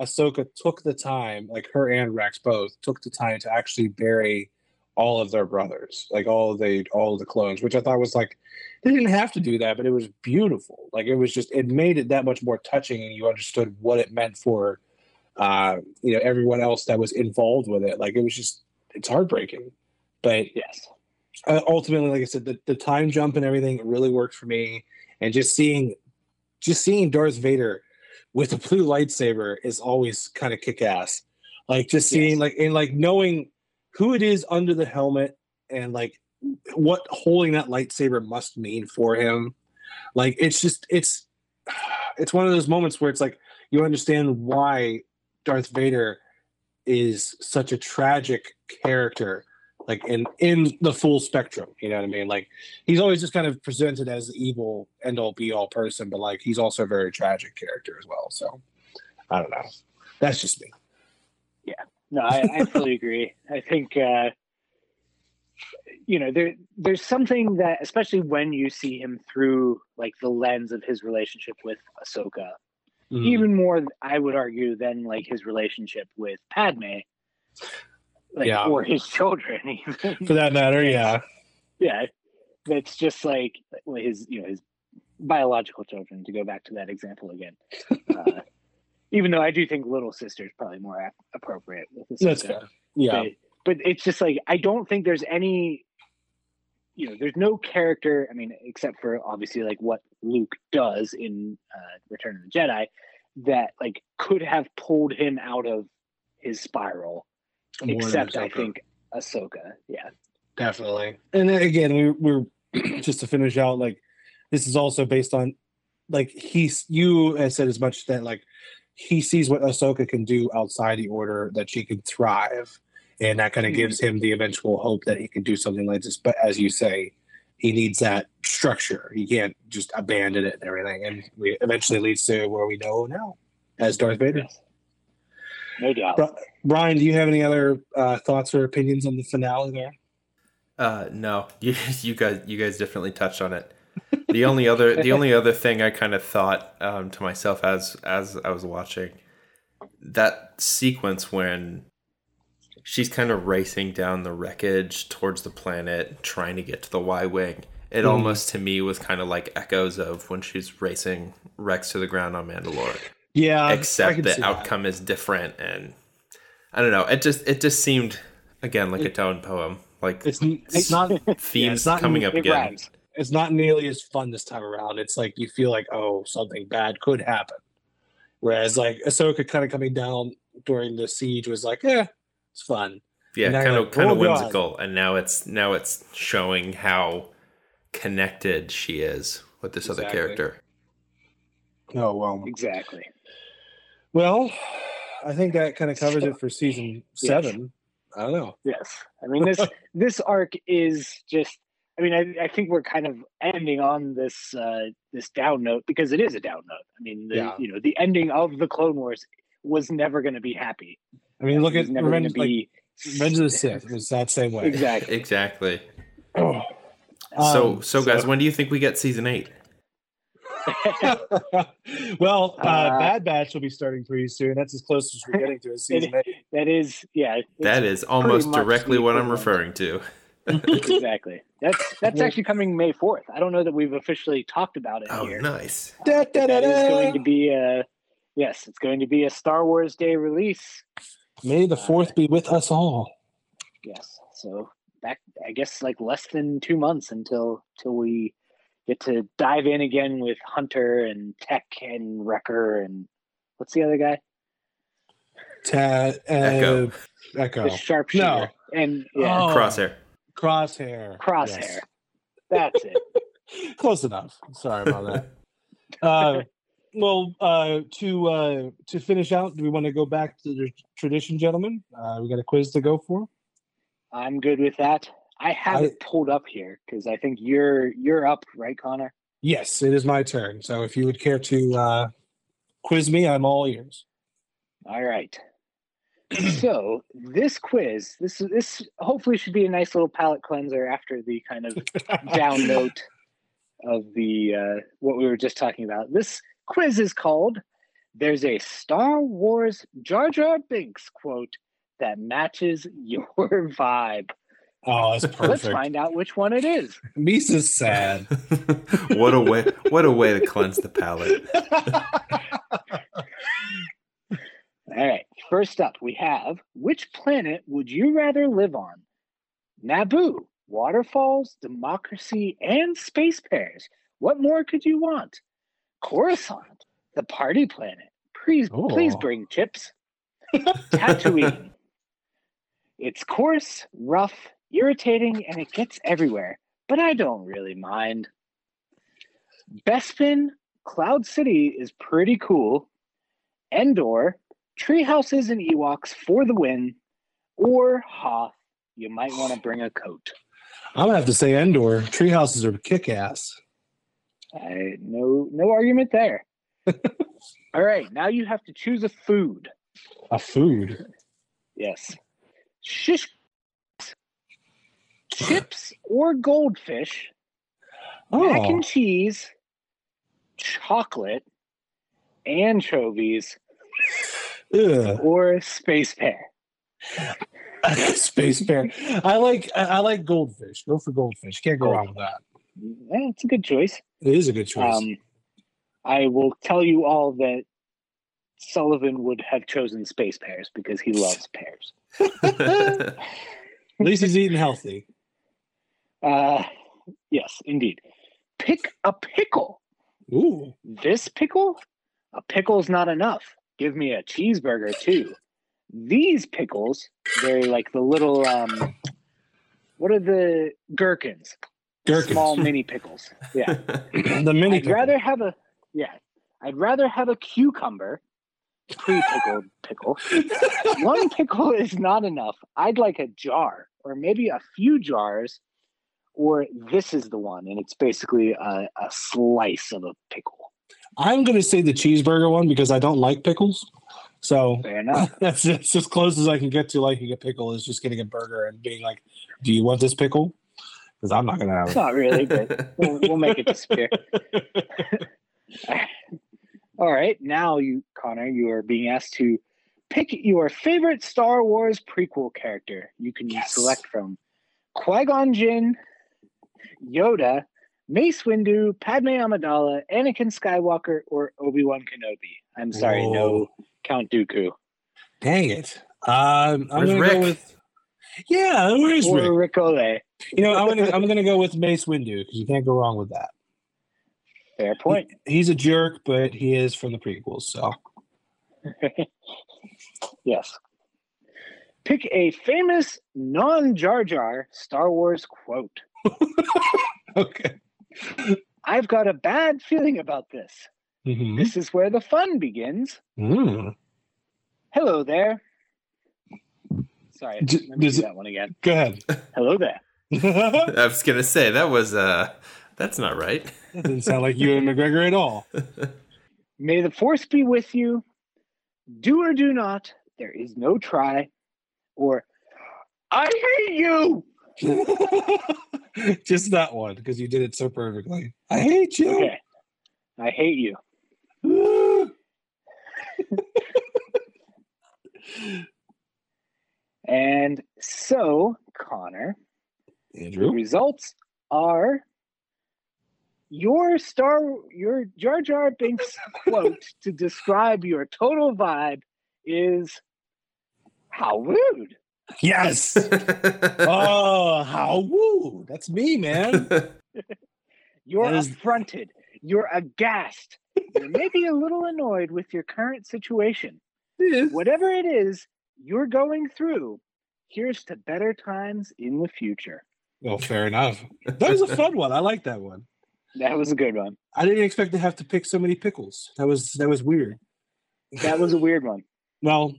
Ahsoka took the time, like her and Rex both took the time to actually bury all of their brothers, like all of the all of the clones, which I thought was like they didn't have to do that, but it was beautiful. Like it was just it made it that much more touching, and you understood what it meant for uh you know everyone else that was involved with it. Like it was just it's heartbreaking, but Yes. uh, ultimately, like I said, the, the time jump and everything really worked for me. And just seeing, just seeing Darth Vader with a blue lightsaber is always kind of kick ass. Like just seeing, Yes. like, and like knowing who it is under the helmet and like what holding that lightsaber must mean for him. Like it's just, it's, it's one of those moments where it's like you understand why Darth Vader is such a tragic character like in in the full spectrum you know what i mean? Like he's always just kind of presented as the evil end all be all person but like he's also a very tragic character as well so i don't know. That's just me. Yeah. No, I, I fully agree. I think uh, you know there there's something that, especially when you see him through like the lens of his relationship with Ahsoka, Mm. even more, I would argue, than like his relationship with Padme, like Yeah. or his children. Even for that matter yeah yeah, that's just like his you know his biological children. To go back to that example again. Uh, even though I do think little sister is probably more ap- appropriate with that's Ahsoka. fair yeah but, but it's just like I don't think there's any you know there's no character I mean except for obviously like what Luke does in uh, Return of the Jedi that like could have pulled him out of his spiral except I think Ahsoka yeah. Definitely. And then again we we're just to finish out like this is also based on like he's you has said as much that like he sees what Ahsoka can do outside the order that she can thrive and that kind of Mhm. gives him the eventual hope that he can do something like this. But as you say he needs that structure. He can't just abandon it and everything and we eventually leads to where we know now as Darth Vader. Yes. no doubt. Bri- Brian do you have any other uh, thoughts or opinions on the finale there Uh, no, you you guys you guys definitely touched on it. The only other the only other thing I kind of thought um, to myself as as I was watching that sequence when she's kind of racing down the wreckage towards the planet, trying to get to the Y wing. It Mhm. almost to me was kind of like echoes of when she's racing Rex to the ground on Mandalore yeah except the outcome is different and i don't know. It just it just seemed again like a tone poem. Like it's it's not themes it's not- coming up it again. rhymes it's not nearly as fun this time around. It's like you feel like oh something bad could happen, whereas like Ahsoka kind of coming down during the siege was like yeah it's fun. yeah kind of like, kind of "Oh, God." whimsical. And now it's now it's showing how connected she is with this other character. Oh well, exactly. Well I think that kind of covers it for season seven. I don't know. yes I mean this this arc is just I mean I, I think we're kind of ending on this uh this down note because it is a down note I mean the, Yeah. you know the ending of the Clone Wars was never going to be happy I mean look at was never going Revenge, to like, Revenge of the Sith. It was that same way. exactly exactly Oh. so Um, so guys when do you think we get season eight well, uh, Uh, Bad Batch will be starting pretty soon. That's as close as we're getting to a season eight. that is, yeah. That is almost directly what I'm referring to. exactly. That's that's actually coming May fourth. I don't know that we've officially talked about it Oh, here. nice. Da, da, da, That is going to be a yes. It's going to be a Star Wars Day release. May the fourth be with us all. Yes. So back, I guess, like less than two months until till we get to dive in again with Hunter and Tech and Wrecker and what's the other guy? Ta- uh, Echo. Echo. The sharpshooter. No. And yeah, Oh. Crosshair. Crosshair. crosshair. Yes. That's it. Close enough. Sorry about that. uh, well, uh, to uh, to finish out, do we want to go back to the tradition, gentlemen? Uh, we got a quiz to go for. I'm good with that. I have it pulled up here because I think you're you're up, right, Connor? Yes, it is my turn. So if you would care to uh, quiz me, I'm all ears. All right. so this quiz, this this hopefully should be a nice little palate cleanser after the kind of down note of the uh, what we were just talking about. This quiz is called "There's a Star Wars Jar Jar Binks quote that matches your vibe." Oh, that's perfect. Let's find out which one it is. Misa's sad. what a way! What a way to cleanse the palate. All right. First up, we have which planet would you rather live on? Naboo, waterfalls, democracy, and space pears. What more could you want? Coruscant, the party planet. Please, please Oh. bring chips. Tatooine. It's coarse, rough, irritating, and it gets everywhere, but I don't really mind. Bespin, Cloud City is pretty cool. Endor, tree houses and Ewoks for the win, or Hoth, you might want to bring a coat. I'm gonna have to say Endor. Tree houses are kick ass. I no no argument there. All right, now you have to choose a food. A food. Yes, shish, chips or goldfish, mac Oh, and cheese, chocolate, anchovies, ugh. or space pear. space bear. I like I, I like goldfish. Go for goldfish. Can't go wrong with that. Yeah, it's a good choice. It is a good choice. Um, I will tell you all that Sullivan would have chosen space pears because he loves pears. At least he's eating healthy. Uh, yes, indeed. Pick a pickle. Ooh. This pickle? A pickle's not enough. Give me a cheeseburger too. These pickles, they're like the little um what are the gherkins? Gherkins. Small mini pickles. Yeah. the mini I'd rather have a yeah. I'd rather have a cucumber, pre-pickled pickle. One pickle is not enough. I'd like a jar, or maybe a few jars, or this is the one, and it's basically a, a slice of a pickle. I'm gonna say the cheeseburger one because I don't like pickles. So that's, that's as close as I can get to liking a pickle is just getting a burger and being like, "Do you want this pickle?" Because I'm not gonna have it. Not really, but we'll, we'll make it disappear. All right, now you, Connor, you are being asked to pick your favorite Star Wars prequel character. You can Yes. select from Qui Gon Jinn, Yoda, Mace Windu, Padme Amidala, Anakin Skywalker, or Obi Wan Kenobi. I'm sorry, no Count Dooku Dang it. Um, I'm Where's gonna Rick? go with. Yeah, where's or Rick? Rick You know, I'm gonna I'm gonna go with Mace Windu because you can't go wrong with that. Fair point. He's a jerk, but he is from the prequels. So Yes. Pick a famous non Jar Jar Star Wars quote. okay. I've got a bad feeling about this. Mhm. This is where the fun begins. Mm. Hello there. Sorry, D- let me does do it- that one again. Go ahead. Hello there. I was gonna say that was uh that's not right. That didn't sound like you and McGregor at all. May the force be with you. Do or do not. There is no try. Or I hate you. Just that one because you did it so perfectly. I hate you. Okay. I hate you. and so, Connor, the Andrew. results are your star your Jar Jar Binks quote to describe your total vibe is how rude. Yes. oh, how woo. That's me, man. You're is- affronted. You're aghast. You're maybe a little annoyed with your current situation. Whatever it is you're going through, here's to better times in the future. Well, fair enough. That was a fun one. I like that one. That was a good one. I didn't expect to have to pick so many pickles. That was that was weird. That was a weird one. Well,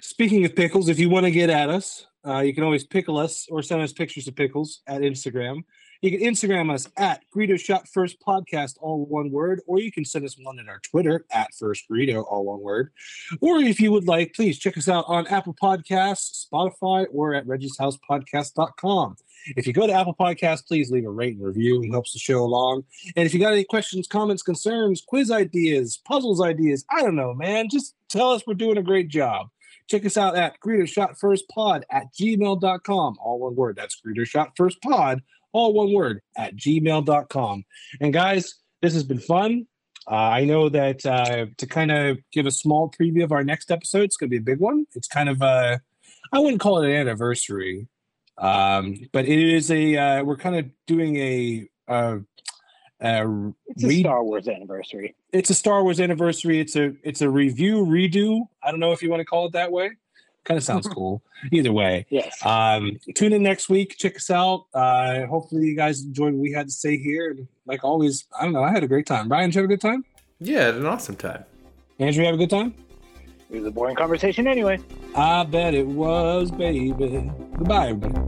speaking of pickles, if you want to get at us, uh, you can always pickle us or send us pictures of pickles at Instagram. You can Instagram us at Greedo Shot First Podcast, all one word, or you can send us one at our Twitter at First Greedo, all one word. Or if you would like, please check us out on Apple Podcasts, Spotify, or at reggieshousepodcast.com. If you go to Apple Podcasts, please leave a rate and review. It helps the show along. And if you got any questions, comments, concerns, quiz ideas, puzzles ideas, I don't know, man, just tell us we're doing a great job. Check us out at Greedo Shot First Pod at gmail.com. All one word. That's Greedo Shot First Pod, all one word at gmail.com. And guys, this has been fun. Uh, I know that uh, to kind of give a small preview of our next episode, it's going to be a big one. It's kind of a, I wouldn't call it an anniversary, um, but it is a, uh, we're kind of doing a, a, a It's a read- Star Wars anniversary. it's a Star Wars anniversary. It's a it's a review redo. I don't know if you want to call it that way. Kind of sounds cool. Either way, Yes. um, tune in next week. Check us out. Uh, hopefully, you guys enjoyed what we had to say here. And like always, I don't know. I had a great time. Brian, did you have a good time? yeah, had an awesome time. Andrew, you have a good time? It was a boring conversation anyway. I bet it was, baby. Goodbye, everybody.